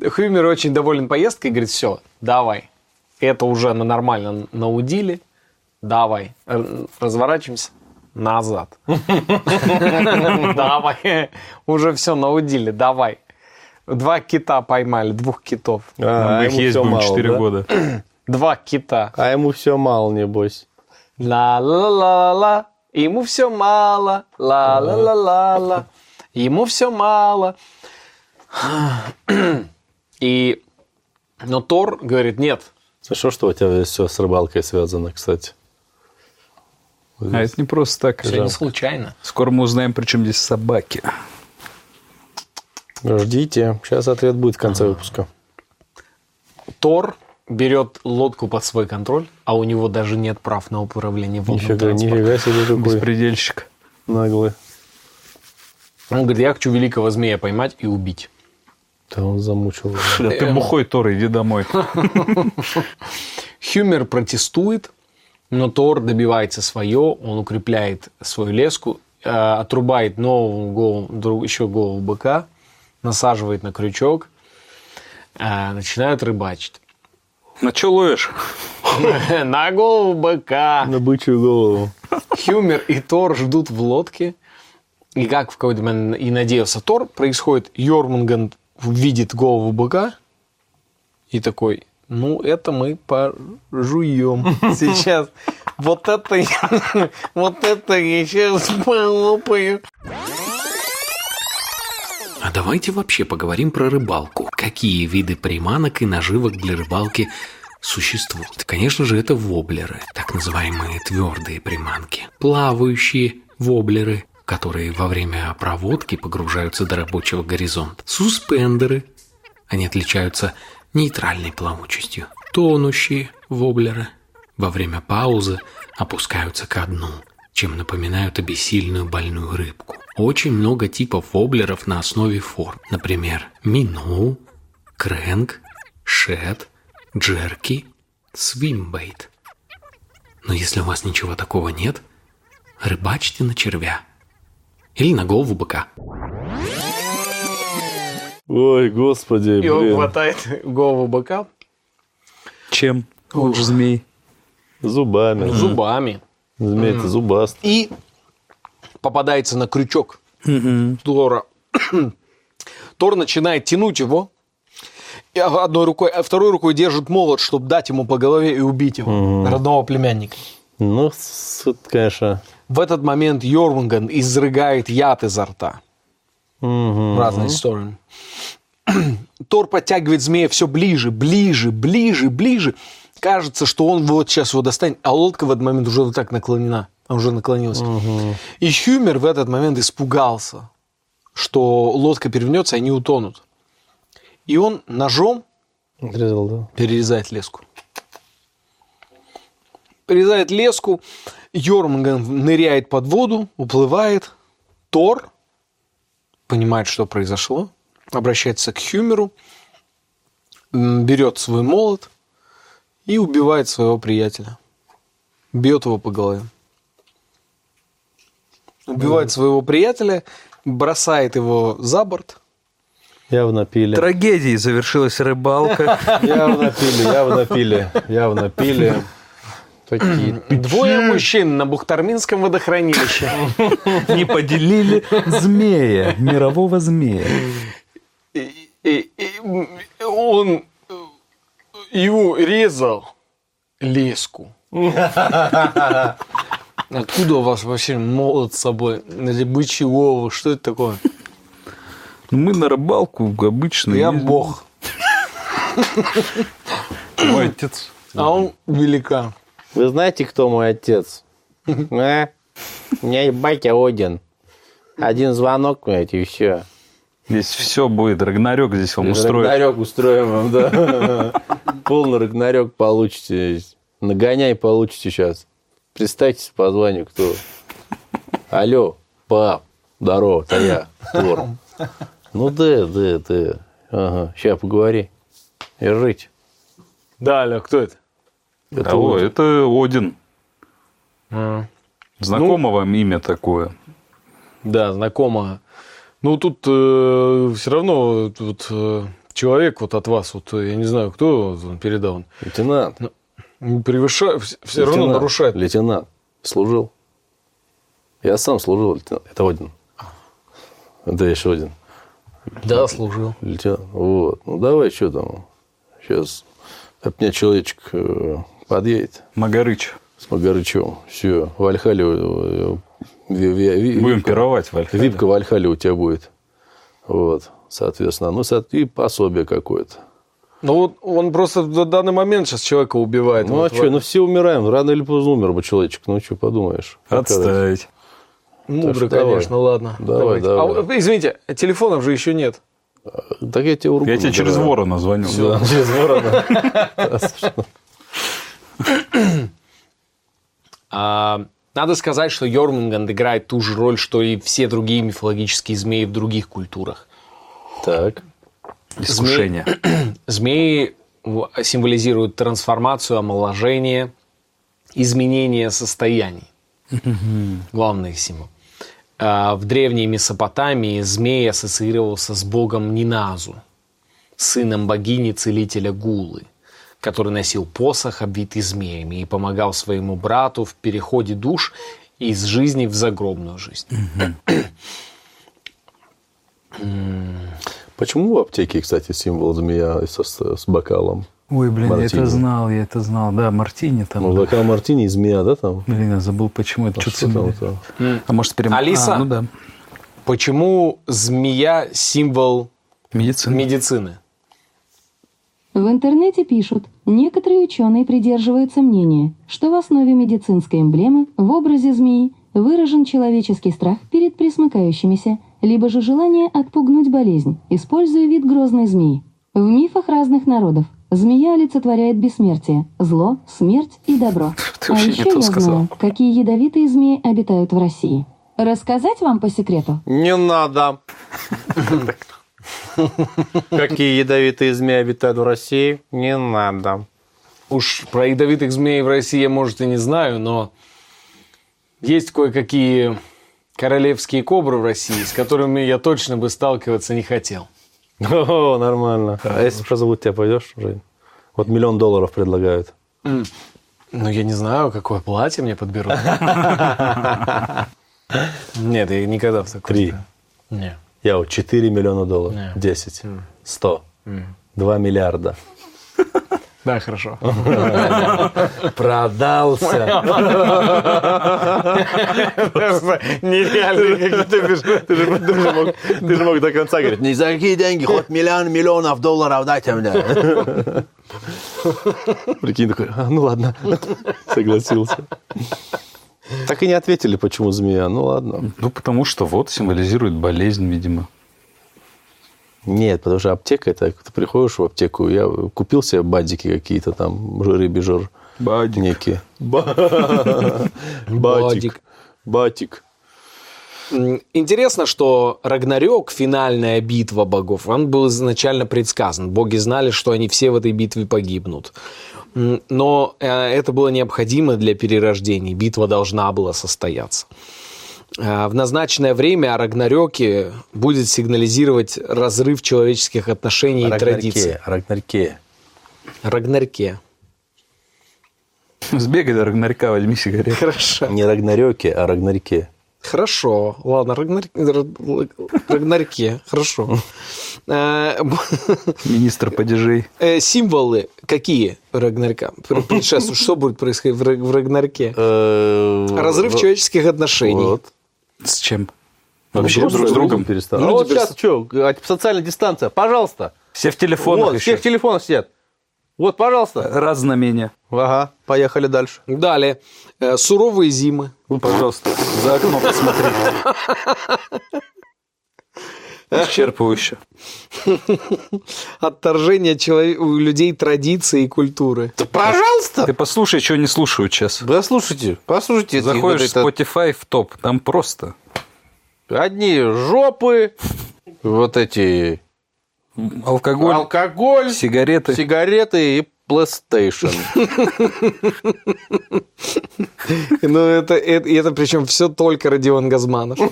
Хюмер очень доволен поездкой, говорит, все, давай. Это уже нормально наудили. Давай. Разворачиваемся назад. Давай. Уже все наудили, давай. Два кита поймали, двух китов. А, Нам их ему есть мало, 4 да? года. Два кита. А ему все мало, небось. Ла-ла-ла-ла. Ему все мало. Ла-ла-ла-ла-ла. Ему все мало. И... Но Тор говорит, нет, Хорошо, что у тебя все с рыбалкой связано, кстати. А это не просто так. все не случайно. Скоро мы узнаем, при чем здесь собаки. Ждите, сейчас ответ будет в конце выпуска. Тор берет лодку под свой контроль, а у него даже нет прав на управление водным Нифига, транспортом. нифига себе какой Беспредельщик. наглый. Он говорит, я хочу великого змея поймать и убить. Да он замучил. Да ты бухой, Тор, иди домой. Хюмер протестует, но Тор добивается свое, он укрепляет свою леску, э, отрубает новую голову, друг- еще голову быка, насаживает на крючок, э, начинают рыбачить. На что ловишь? На голову быка. На бычью голову. Хюмер и Тор ждут в лодке. И как в какой-то момент и надеялся Тор, происходит, Йормунганд видит голову быка и такой, ну, это мы пожуем сейчас. Вот это, я- вот это я сейчас полопаю. А давайте вообще поговорим про рыбалку. Какие виды приманок и наживок для рыбалки существуют? Конечно же, это воблеры, так называемые твердые приманки. Плавающие воблеры, которые во время проводки погружаются до рабочего горизонта. Суспендеры. Они отличаются нейтральной плавучестью. Тонущие воблеры. Во время паузы опускаются ко дну, чем напоминают обессильную больную рыбку. Очень много типов воблеров на основе форм. Например, миноу, крэнк, шет, джерки, свимбейт. Но если у вас ничего такого нет, рыбачьте на червя. Или на голову быка. Ой, господи, И он блин. хватает голову быка Чем? Он же змей. Зубами. зубами Змей-то зубаст. и попадается на крючок Тора. Тор начинает тянуть его, и одной рукой, а второй рукой держит молот, чтобы дать ему по голове и убить его, родного племянника. Ну, с- это, конечно... В этот момент Йормунган изрыгает яд изо рта мгм. в разные стороны. Тор подтягивает змея все ближе, ближе, ближе, ближе. Кажется, что он вот сейчас его достанет, а лодка в этот момент уже вот так наклонена. Она уже наклонилась. И Хюмер в этот момент испугался, что лодка перевернется, и они утонут. И он ножом Отрезал, да? перерезает леску. Перерезает леску, Йормунган ныряет под воду, уплывает. Тор понимает, что произошло, обращается к Хюмеру, берет свой молот и убивает своего приятеля. Бьет его по голове. Убивает своего приятеля, бросает его за борт. Явно пили. Трагедией завершилась рыбалка. Явно пили, явно пили, явно пили. Такие Двое мужчин на Бухтарминском водохранилище. Не поделили змея, мирового змея. Он его резал леску. Откуда у вас вообще молот с собой? Или бычий голову? Что это такое? Мы на рыбалку обычно. Я ездим. бог, Мой отец. а он великан. Вы знаете, кто мой отец? А? У меня и батя Один. Один звонок, блядь, и все. Здесь все будет, Рагнарёк здесь вам устроит. Рагнарёк устроим вам, да. Полный Рагнарёк получите. Нагоняй получите сейчас. Представьтесь по званию, кто. Алло, пап, здорово, это я, Тор. Ну да, да, да. Ага, сейчас поговори. Держите. Да, Алло, кто это? Это А, о, вот. это Один. А. Знакомо вам имя такое? Да, знакомо. Ну, тут все равно тут, э, человек вот от вас, вот э, я не знаю, кто он передал, Лейтенант. он превышает, все равно Лейтенант. нарушает. Лейтенант. Служил. Я сам служил, лейтенант. Это Один. Это еще один. Да, служил. Лейтенант. Вот. Ну, давай, что там. Сейчас от меня человечек э, подъедет Магарыч. с Магарычевым. Все, в Альхале... э, ви- Будем пировать в Альхале. Випка в Альхале у тебя будет. Вот, соответственно. Ну, и пособие какое-то. Ну, вот он просто в данный момент сейчас человека убивает. Ну, Вот а что, ну все умираем. Рано или поздно умер бы человечек. Ну, что подумаешь. Отставить. Мудро, так что давай. конечно, ладно. Давай, давайте. давай. А, извините, телефонов же еще нет. Так я тебе руку Я тебе через ворона звоню. Да, через ворона. А, надо сказать, что Йормунганд играет ту же роль, что и все другие мифологические змеи в других культурах. Так. Искушение. Змеи в- символизируют трансформацию, омоложение, изменение состояний. Главный символ. А, В древней Месопотамии змей ассоциировался с богом Ниназу, сыном богини-целителя Гулы, который носил посох, обвитый змеями, и помогал своему брату в переходе душ из жизни в загробную жизнь. Почему в аптеке, кстати, символ змея со- с, с бокалом? Ой, блин, я Мартини. это знал, я это знал. Да, Мартини Ну, там. бокал мартини и змея, да, там? Блин, я забыл, почему это А что там это? А может, прям... Алиса? А, ну да. Почему змея символ Медицина. медицины? В интернете пишут, некоторые ученые придерживаются мнения, что в основе медицинской эмблемы в образе змеи выражен человеческий страх перед присмыкающимися, либо же желание отпугнуть болезнь, используя вид грозной змеи. В мифах разных народов змея олицетворяет бессмертие, зло, смерть и добро. Ты а еще я сказал. знаю, какие ядовитые змеи обитают в России. Рассказать вам по секрету? Не надо. Какие ядовитые змеи обитают в России? Не надо. Уж про ядовитых змей в России я, может, и не знаю, но есть кое-какие королевские кобры в России, с которыми я точно бы сталкиваться не хотел. О, нормально. А если что зовут тебя, пойдешь, Жень? Вот миллион долларов предлагают. Ну, я не знаю, какое платье мне подберут. Нет, я никогда в такое... Три. Нет. Я вот 4 миллиона долларов. Не. 10. 100. 2 миллиарда. Да, хорошо. Продался. Ты же, мог, ты же мог до конца говорить, не за какие деньги, хоть миллион миллионов долларов дайте мне. Прикинь, такой, «А, ну ладно, согласился. Так и не ответили, почему змея. Ну ладно. Ну, потому что вот символизирует болезнь, видимо. Нет, потому что аптека, это ты приходишь в аптеку, я купил себе бадики какие-то там, рыбий жир Бадик. некие. Бадик. Батик. Интересно, что Рагнарёк, финальная битва богов, он был изначально предсказан. Боги знали, что они все в этой битве погибнут. Но э, это было необходимо для перерождения. Битва должна была состояться. Э, В назначенное время о Рагнарёке будет сигнализировать разрыв человеческих отношений и традиций. Рагнарке. Рагнарке. Рагнарке. Сбегай до Рагнарька, возьми сигарету. Хорошо. Не Рагнарёке, а Рагнарке. Хорошо, ладно, Рагнар- Р- Рагнарьке, хорошо. Э, Министр падежей. Э, символы какие Рагнарька? Пр- Предшествуют, что будет происходить в, Раг- в Рагнарьке? Разрыв человеческих отношений. Вот. С чем? Ну, Вообще друг с другом. перестал. Люди Ну, вот сейчас что, социальная дистанция, пожалуйста. Все в телефонах Вот, еще. все в телефонах сидят. Вот, пожалуйста. Раз знамение. Ага, поехали дальше. Далее. Э, суровые зимы. Ну, пожалуйста, за окно посмотри. Исчерпывающе. Отторжение человек, у людей традиции и культуры. Да, пожалуйста. Ты послушай, что не слушают сейчас. Да слушайте, послушайте. Заходишь в Spotify в топ, там просто Одни жопы, вот эти алкоголь, алкоголь, сигареты. сигареты и PlayStation. Ну, это, это, и это причем все только Родион Газманов.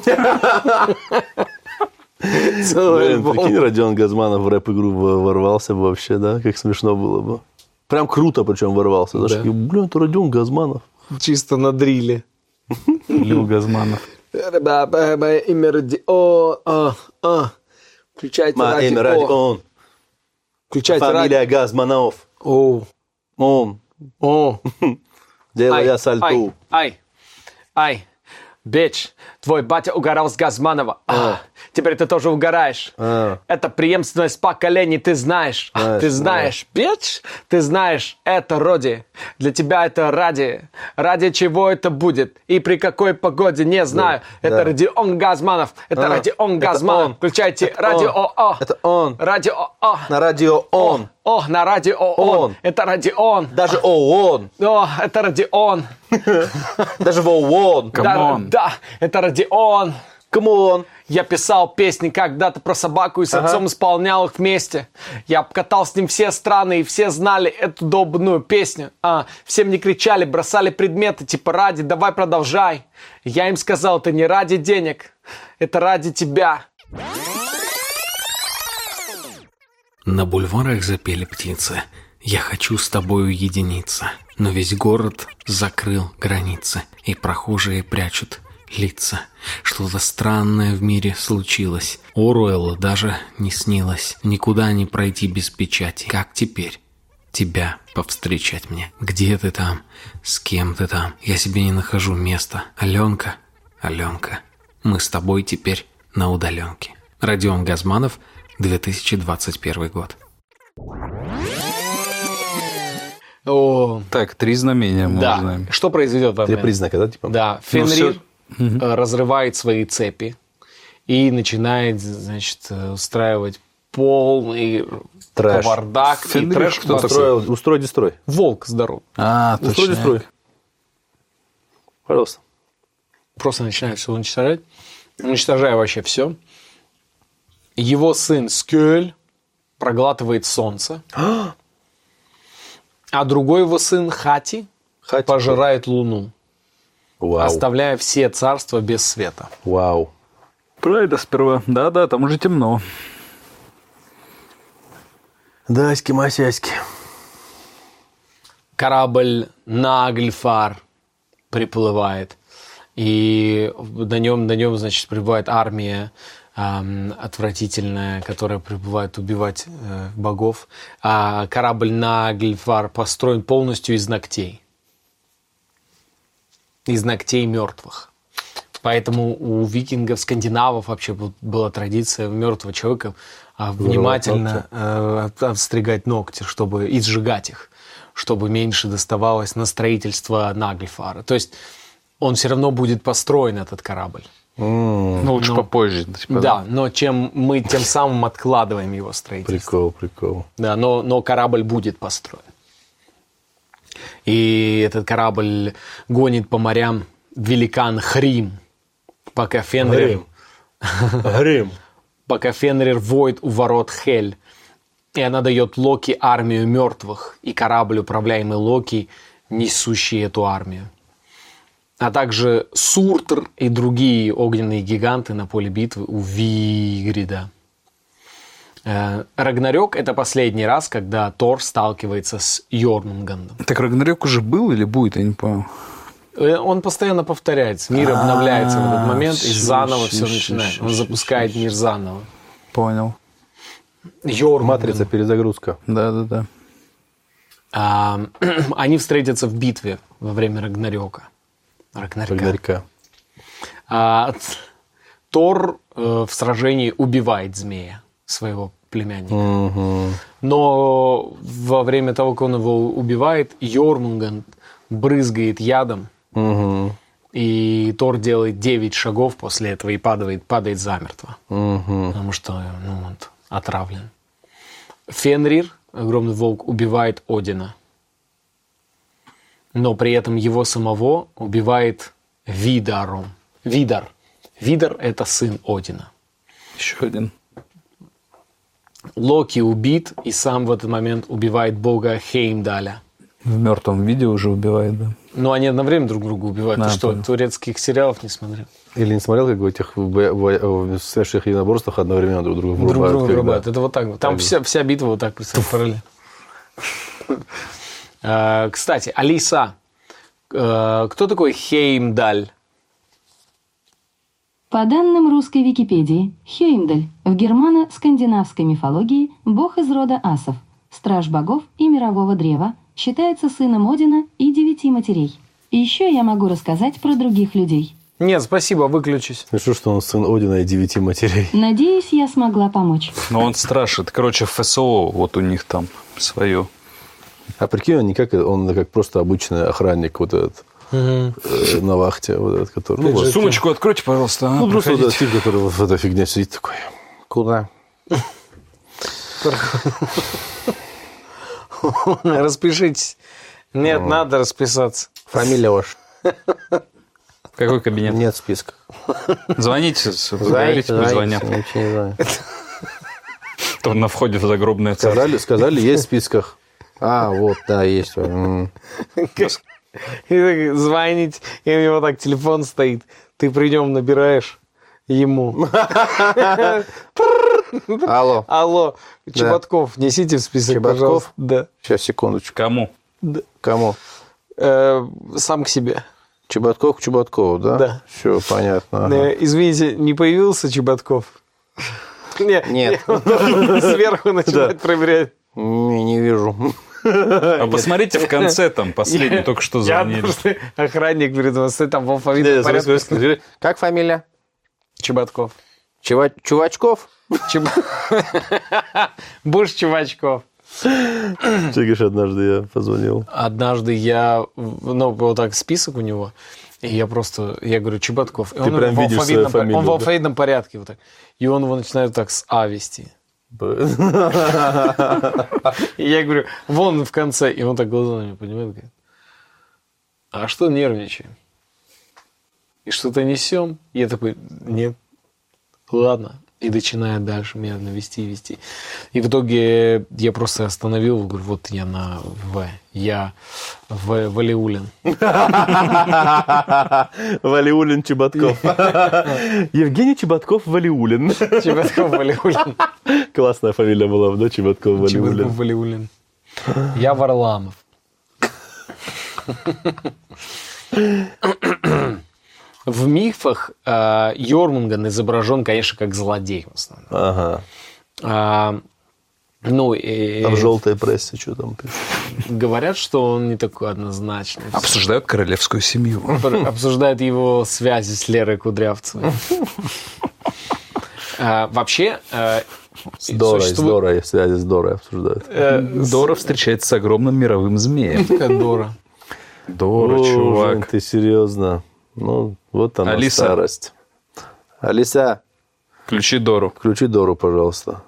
Блин, прикинь, Родион Газманов в рэп-игру ворвался бы вообще, да? Как смешно было бы. Прям круто причем ворвался. Даже Да. такие, блин, это Родион Газманов. Чисто на дриле. Лил Газманов. Имя Родион. Включайте Родион. Включайте радио. Фамилия Газманов. О, Он. о. Делая Ай, сальту. ай, ай, ай. Бич, твой батя угорал с Газманова. А, теперь ты тоже угораешь. А. Это преемственность поколений, ты знаешь. А, Знаешь, ты знаешь, бич, ты знаешь, это Роди. Для тебя это ради. Ради чего это будет? И при какой погоде, не знаю. это да. Родион Газманов. Это А, Родион это Газманов. он. Включайте Это радио он. О. Это он. Радио О. На радио он. О, на радио он. Он. Это Родион. Даже ООН. О, это Родион. Даже в ООН. Come Да, on. да, это Родион. Come on. Я писал песни когда-то про собаку и с Ага. отцом исполнял их вместе. Я обкатал с ним все страны, и все знали эту долбанную песню. А, все мне кричали, бросали предметы, типа ради, давай продолжай. Я им сказал, это не ради денег, это ради тебя. На бульварах запели птицы. Я хочу с тобой уединиться. Но весь город закрыл границы, и прохожие прячут лица. Что-то странное в мире случилось. Оруэллу даже не снилось. Никуда не пройти без печати. Как теперь? Тебя повстречать мне. Где ты там? С кем ты там? Я себе не нахожу места. Аленка, Аленка, мы с тобой теперь на удаленке. Родион Газманов, 2021 год. О, Так, три знамения мы да. знаем. Что произойдет в Три признака, да, типа? Да, Ну, Фенрир э, разрывает свои цепи и начинает, значит, э, устраивать полный Трэш. кавардак и Фенрир трэш. кто. Устроил, устрой, дестрой. Волк здоров. А, Устрой, дестрой. Пожалуйста. Просто начинает все уничтожать. Уничтожая вообще все. Его сын Скёль проглатывает солнце. А другой его сын Хати Хати. пожирает луну, Вау. оставляя все царства без света. Вау. Правильно сперва. Да-да, там уже темно. Даськи, масяськи. корабль Нагльфар приплывает, и на нем, на нем, значит, прибывает армия ам, отвратительная, которая прибывает убивать э, богов. А корабль Нагльфар построен полностью из ногтей. Из ногтей мертвых. Поэтому у викингов, скандинавов вообще был- была традиция мертвого человека а, внимательно э, от- отстригать ногти, чтобы и сжигать их, чтобы меньше доставалось на строительство Нагльфара. То есть он все равно будет построен, этот корабль. Ну, лучше Ну, попозже. типа, Да, но чем мы тем самым откладываем его строительство. Прикол, прикол. Да, но, но корабль будет построен. И этот корабль гонит по морям великан Хрим, пока Фенрир, Грим. пока Фенрир воет у ворот Хель. И она дает Локи армию мертвых, и корабль, управляемый Локи, несущий эту армию. А также Суртр и другие огненные гиганты на поле битвы у Вигрида. Э, Рагнарёк – это последний раз, когда Тор сталкивается с Йормунгандом. Так Рагнарёк уже был или будет, я не понял. Э, Он постоянно повторяется. Мир обновляется в этот момент, и заново все начинает. Он запускает мир заново. Понял. Йормунганд. Матрица, перезагрузка. Да-да-да. А, они встретятся в битве во время Рагнарёка. Рагнарёка. Рагнарька. А, Тор э, в сражении убивает змея, своего племянника. Мгм. Но во время того, как он его убивает, Йормунганд брызгает ядом, Мгм. и Тор делает 9 шагов после этого и падает, падает замертво. Мгм. Потому что ну, вот, отравлен. Фенрир, огромный волк, убивает Одина. Но при этом его самого убивает Видаром. Видар. Видар – это сын Одина. Еще один. Локи убит и сам в этот момент убивает бога Хеймдаля. В мертвом виде уже убивает, да. Но они одновременно друг друга убивают. Да, Ты что, понял. турецких сериалов не смотрел? Или не смотрел, как в этих настоящих единоборствах одновременно друг друга Друг врубают? друга когда- врубают. Это вот так вот. Там Так. вся, вся битва вот так параллельно. Э, Кстати, Алиса. Э, Кто такой Хеймдаль? По данным русской Википедии, Хеймдаль в германо-скандинавской мифологии бог из рода асов, страж богов и мирового древа, считается сыном Одина и девяти матерей. И еще я могу рассказать про других людей. Нет, спасибо, выключись. Смешно, что он сын Одина и девяти матерей. Надеюсь, я смогла помочь. Но он страшит. Короче, ФСО вот у них там свое. А прикинь, он не как, он как просто обычный охранник вот этот э, на вахте, вот этот, который... Ну, вот. Сумочку откройте, пожалуйста. а, Ну, просто вот этот тип, который вот в этой фигне сидит такой. Куда? Распишитесь. Нет, надо расписаться. Фамилия ваша? Какой кабинет? Нет списка. Звоните, говорите, пусть звонят. Ничего не знаю. То на входе в загробное царство. Сказали, сказали, есть в списках. А, вот, да, есть. И так звонить, и у него так телефон стоит. Ты при нем набираешь ему. Алло. Алло, Чеботков, несите в список, пожалуйста. Да. Сейчас, секундочку. Кому? Кому? Э, Сам к себе. Чеботков к Чеботкову, да? Да. Все, понятно. ага. Э, Извините, не появился Чеботков? Не, Нет. не, он Сверху начинает проверять. Не, не вижу. А посмотрите в конце там, последний, только что звонили. охранник вами стоит там в алфавитном порядке. Как фамилия? Чеботков. Чува- Чувачков? Чеб- Буш Чувачков. Ты говоришь, однажды я позвонил. Однажды я, ну, вот так список у него, и я просто, я говорю, Чеботков. И он прям в видишь свою алфавитном, по- фамилию, он в алфавитном порядке вот так. И он его начинает так с А вести. Я говорю, вон в конце. И он так глаза на меня поднимает, говорит, а что нервничаем? И что-то несем? Я такой, нет. Ладно. И начинает дальше медленно вести и вести. И в итоге я просто остановил, говорю, вот я на В. Я в Валиулин. Валиулин Чеботков. Евгений Чеботков Валиулин. Чеботков Валиулин. Классная фамилия была, да, Чеботков Чеботков Валиулин. Валиулин. Я Варламов. В мифах э, Йормунган изображен, конечно, как злодей в основном. Ага. А, ну, и А в желтой прессе что там пишут? говорят, что он не такой однозначный. Обсуждают королевскую семью. Обсуждают его связи с Лерой Кудрявцевой. А, Вообще, э, С Дорой, с Дорой, связи с Дорой обсуждают. э, Дора встречается с огромным мировым змеем. Дора. Дора, чувак. ты серьезно? Ну, вот она Алиса. старость. Алиса, Включи Дору. включи Дору, пожалуйста.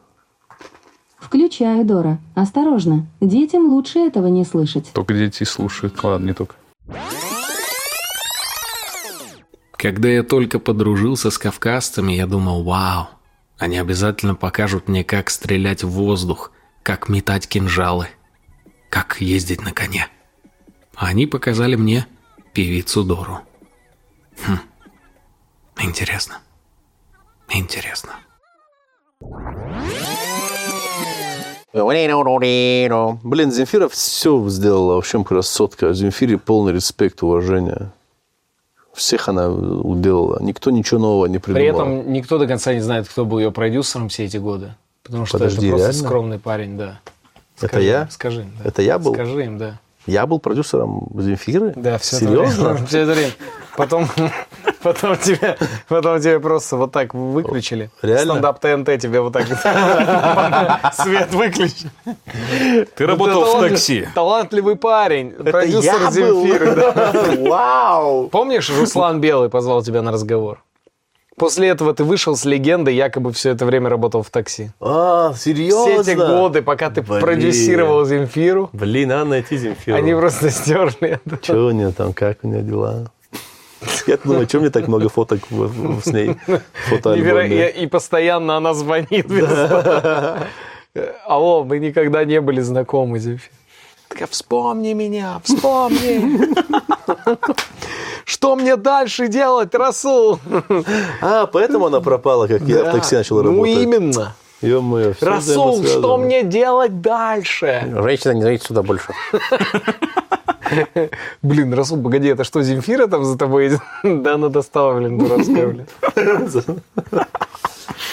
Включаю, Дора. Осторожно. Детям лучше этого не слышать. Только дети слушают. Ладно, не только. Когда я только подружился с кавказцами, я думал, вау, они обязательно покажут мне, как стрелять в воздух, как метать кинжалы, как ездить на коне. А они показали мне певицу Дору. Хм. Интересно. Интересно. Блин, Земфира все сделала, в общем, красотка. Земфире полный респект, уважение. Всех она уделала. Никто ничего нового не придумал. При этом никто до конца не знает, кто был ее продюсером все эти годы. Потому что Подожди, это просто реально? скромный парень, да. Это Скажи я? им, Скажи им, да. Это я был? Скажи им, да. Я был продюсером Земфиры? Да, все Серьезно? Это время. Все это время. Потом Потом тебя, потом тебя просто вот так выключили. Реально? Стендап ТНТ тебе вот так свет выключили. Ты работал в такси. Талантливый парень, продюсер. Земфиры. Вау! Помнишь, Руслан Белый позвал тебя на разговор? После этого ты вышел с легендой, якобы все это время работал в такси. А, Все серьезно? эти годы, пока ты Блин. продюсировал Земфиру, Блин, надо найти Земфиру. они просто стерли это. Что у нее там, как у нее дела? Я думаю, что мне так много фоток в- в- с ней? И, постоянно она звонит. Алло, мы никогда не были знакомы, Земфира. Такая, вспомни меня, вспомни. Что мне дальше делать, Расул? А, поэтому она пропала, как я в такси начал Ну работать. именно. Ё-моё, Расул, что мне делать дальше? Женщина, не зовите сюда больше. Блин, Расул, погоди, это что, Земфира там за тобой идет? Да она достала, блин, дурацкая, блин.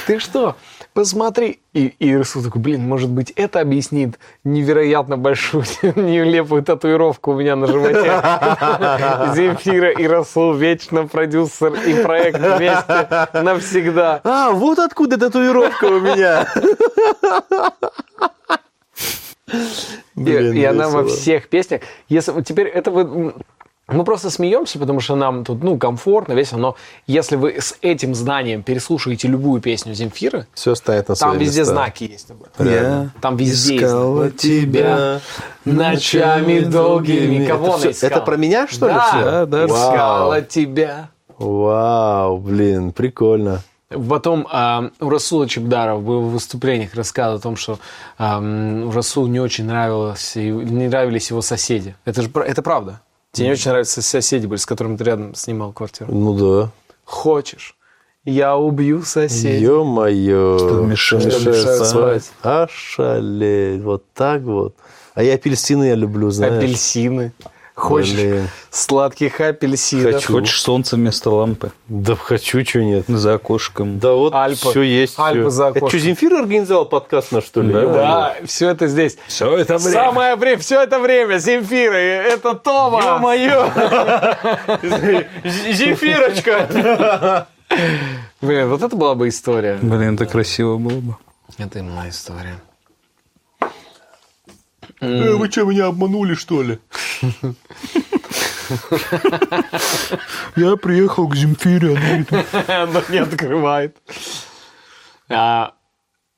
Ты что? Посмотри. И, и Расул такой, блин, может быть, это объяснит невероятно большую, нелепую татуировку у меня на животе. Земфира и Расул, вечно продюсер и проект вместе навсегда. А, вот откуда татуировка у меня. И, Блин, и она во всех песнях. Если вот теперь это вы, мы просто смеемся, потому что нам тут ну комфортно, весело. Но если вы с этим знанием переслушаете любую песню Земфиры, Все станет на свои там везде места. знаки есть. об этом. Я Там везде искала есть. тебя. ночами долгими. Кого Это искала? это про меня, что ли, Да, всё? Да, да. Вау. искала тебя. Вау, блин, прикольно. Потом а, у Расула Чебдаров был в выступлениях рассказывал о том, что ам, Расулу не очень нравилось, не нравились его соседи. Это же это правда. Тебе не очень нравятся соседи были, с которыми ты рядом снимал квартиру. Ну да. Хочешь? Я убью соседей. Ё-моё. Что мешает мешает спать? спать? Ошалеть. Вот так вот. А я апельсины я люблю, знаешь. Апельсины. Хочешь Блин. сладких апельсинов? Хочу. Хочешь солнце вместо лампы Да хочу, что нет. за окошком. Да вот Альпы. все есть. Альпы всё. за Это окошком. что, Земфир организовал подкаст на что ли? Да. Да, все это здесь. Все это Самое время, все это время, Земфира, это Тома. Ё-моё! Земфирочка! Блин, вот это была бы история. Блин, это красиво было бы. Это именно история. Э, Вы что, меня обманули, что ли? Я приехал к Земфире, она не открывает. А,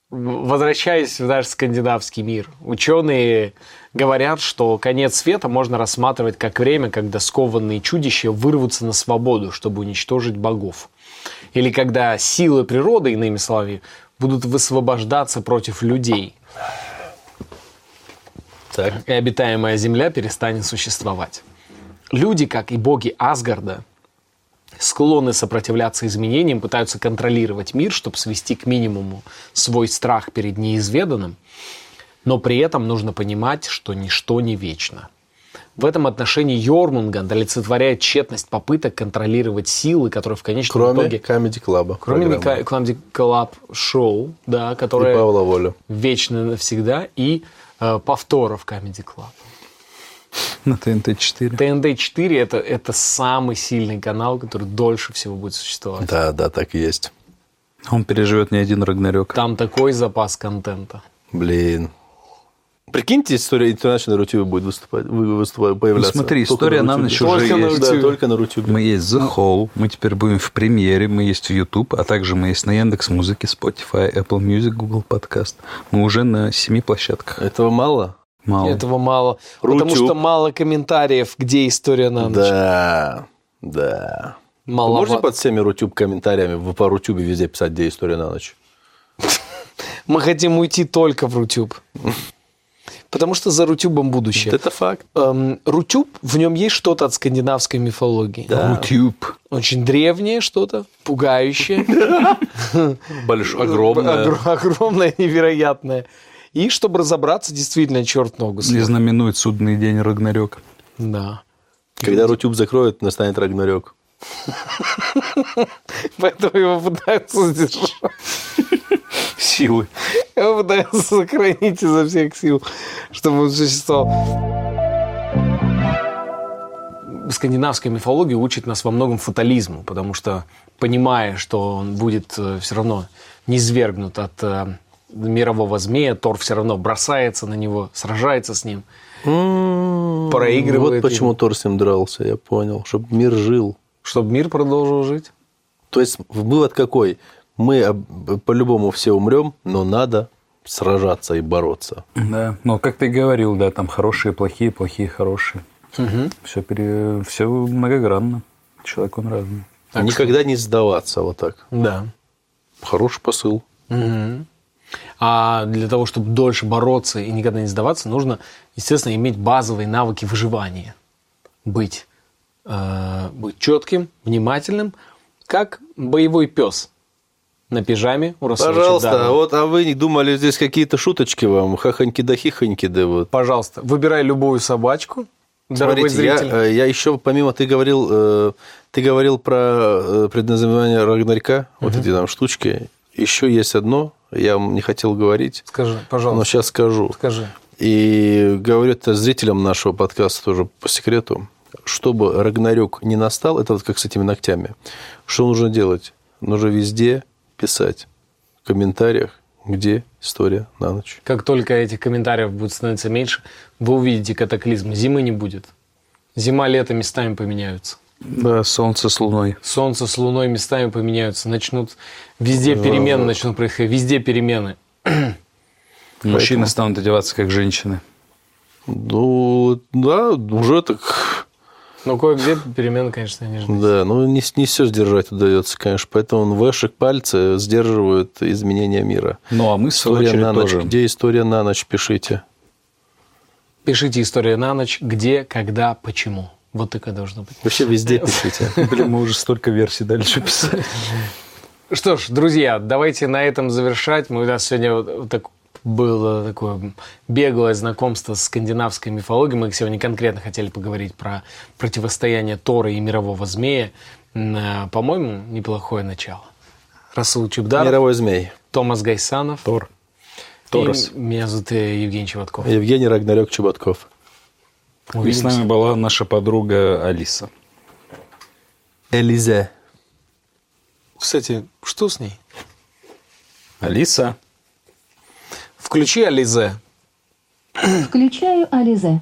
возвращаясь в наш скандинавский мир, ученые говорят, что конец света можно рассматривать как время, когда скованные чудища вырвутся на свободу, чтобы уничтожить богов. Или когда силы природы, иными словами, будут высвобождаться против людей, Так. и обитаемая земля перестанет существовать. Люди, как и боги Асгарда, склонны сопротивляться изменениям, пытаются контролировать мир, чтобы свести к минимуму свой страх перед неизведанным, но при этом нужно понимать, что ничто не вечно. В этом отношении Йормунганд олицетворяет тщетность попыток контролировать силы, которые в конечном Кроме итоге... Comedy Club. Кроме программы. Comedy Club шоу, да, И которое Павла Волю. вечно навсегда, и повторов Comedy Club. на ТНТ-4. ТНД-4 это, это самый сильный канал, который дольше всего будет существовать. Да, да, так и есть. Он переживет не один Рагнарёк. Там такой запас контента. Блин. Прикиньте, история International на Рутюбе будет выступать, вы- выступать, появляться. Ну, смотри, Только история на на Рутюбе. ночь уже Только на есть. Да, только на Рутюбе. Мы есть The Hall, мы теперь будем в премьере, мы есть в YouTube, а также мы есть на Яндекс Музыке, Spotify, Apple Music, Google Podcast. Мы уже на семи площадках. Этого мало? Мало. Этого мало. Потому Рутюб. что мало комментариев, где история на ночь. Да, да. Маловато. Можно под всеми Рутюб комментариями в- по Рутюбе везде писать, где история на ночь? Мы хотим уйти только в Рутюб. Потому что за Рутюбом будущее. Это факт. Эм, Рутюб, в нем есть что-то от скандинавской мифологии. Да. YouTube. Очень древнее что-то, пугающее. Большое, огромное. Огр- огромное, невероятное. И чтобы разобраться, действительно, черт ногу И съел. знаменует судный день Рагнарёк. Да. Когда Рутюб закроют, настанет Рагнарёк. Поэтому его пытаются сдержать. Силы. Его пытаются сохранить изо всех сил, чтобы он существовал. скандинавская мифология учит нас во многом фатализму, потому что, понимая, что он будет все равно низвергнут от э, мирового змея, Тор все равно бросается на него, сражается с ним, проигрывает. Вот почему ему. Тор с ним дрался, я понял. Чтобы мир жил. Чтобы мир продолжил жить. То есть вывод какой? Мы по-любому все умрем, но надо сражаться и бороться. Да, но как ты говорил, да, там хорошие, плохие, плохие, хорошие. Все, пере... все многогранно. Человек он разный. Никогда не сдаваться вот так. Да. Хороший посыл. Мгм. А для того, чтобы дольше бороться и никогда не сдаваться, нужно, естественно, иметь базовые навыки выживания. Быть, э, быть четким, внимательным, как боевой пес на пижаме у Пожалуйста, Чебдарова. вот, а вы не думали, здесь какие-то шуточки вам? Хахоньки да хихоньки да вот. Пожалуйста, выбирай любую собачку, Смотрите, я, зритель. э, я еще, помимо, ты говорил, э, ты говорил про э, предназначение Рагнарька, вот эти там штучки. Еще есть одно, я вам не хотел говорить, Скажи, но пожалуйста, сейчас скажу. скажи. И говорю это зрителям нашего подкаста тоже по секрету. Чтобы Рагнарёк не настал, это вот как с этими ногтями. Что нужно делать? Нужно везде писать в комментариях, где история на ночь. Как только этих комментариев будет становиться меньше, вы увидите катаклизм. Зимы не будет. Зима, лето местами поменяются. Да, солнце с луной. Солнце с Луной местами поменяются, начнут везде перемены начнут происходить, везде перемены. Мужчины станут одеваться как женщины. Ну, да, уже так, Но кое-где перемены, конечно, не ждать. да, ну не, не все сдержать удается, конечно, поэтому вешек пальцы сдерживают изменения мира. Ну, а мы, в свою История очередь, на ночь. тоже. Где история на ночь, пишите. Пишите историю на ночь, где, когда, почему. Вот такое должно быть. Вообще везде пишите. Блин, мы уже столько версий дальше писали. Что ж, друзья, давайте на этом завершать. Мы, у нас сегодня вот, вот так было такое беглое знакомство с скандинавской мифологией. Мы сегодня конкретно хотели поговорить про противостояние Тора и мирового змея. Э, По-моему, неплохое начало. Расул Чубдаров, Мировой змей. Томас Гайсанов. Тор. И Торос. меня зовут э, Евгений Чеботков. Евгений Рагнарёк Чеботков. И с нами была наша подруга Алиса. Элизе. Кстати, что с ней? Алиса. Включи Ализе. Включаю Ализе.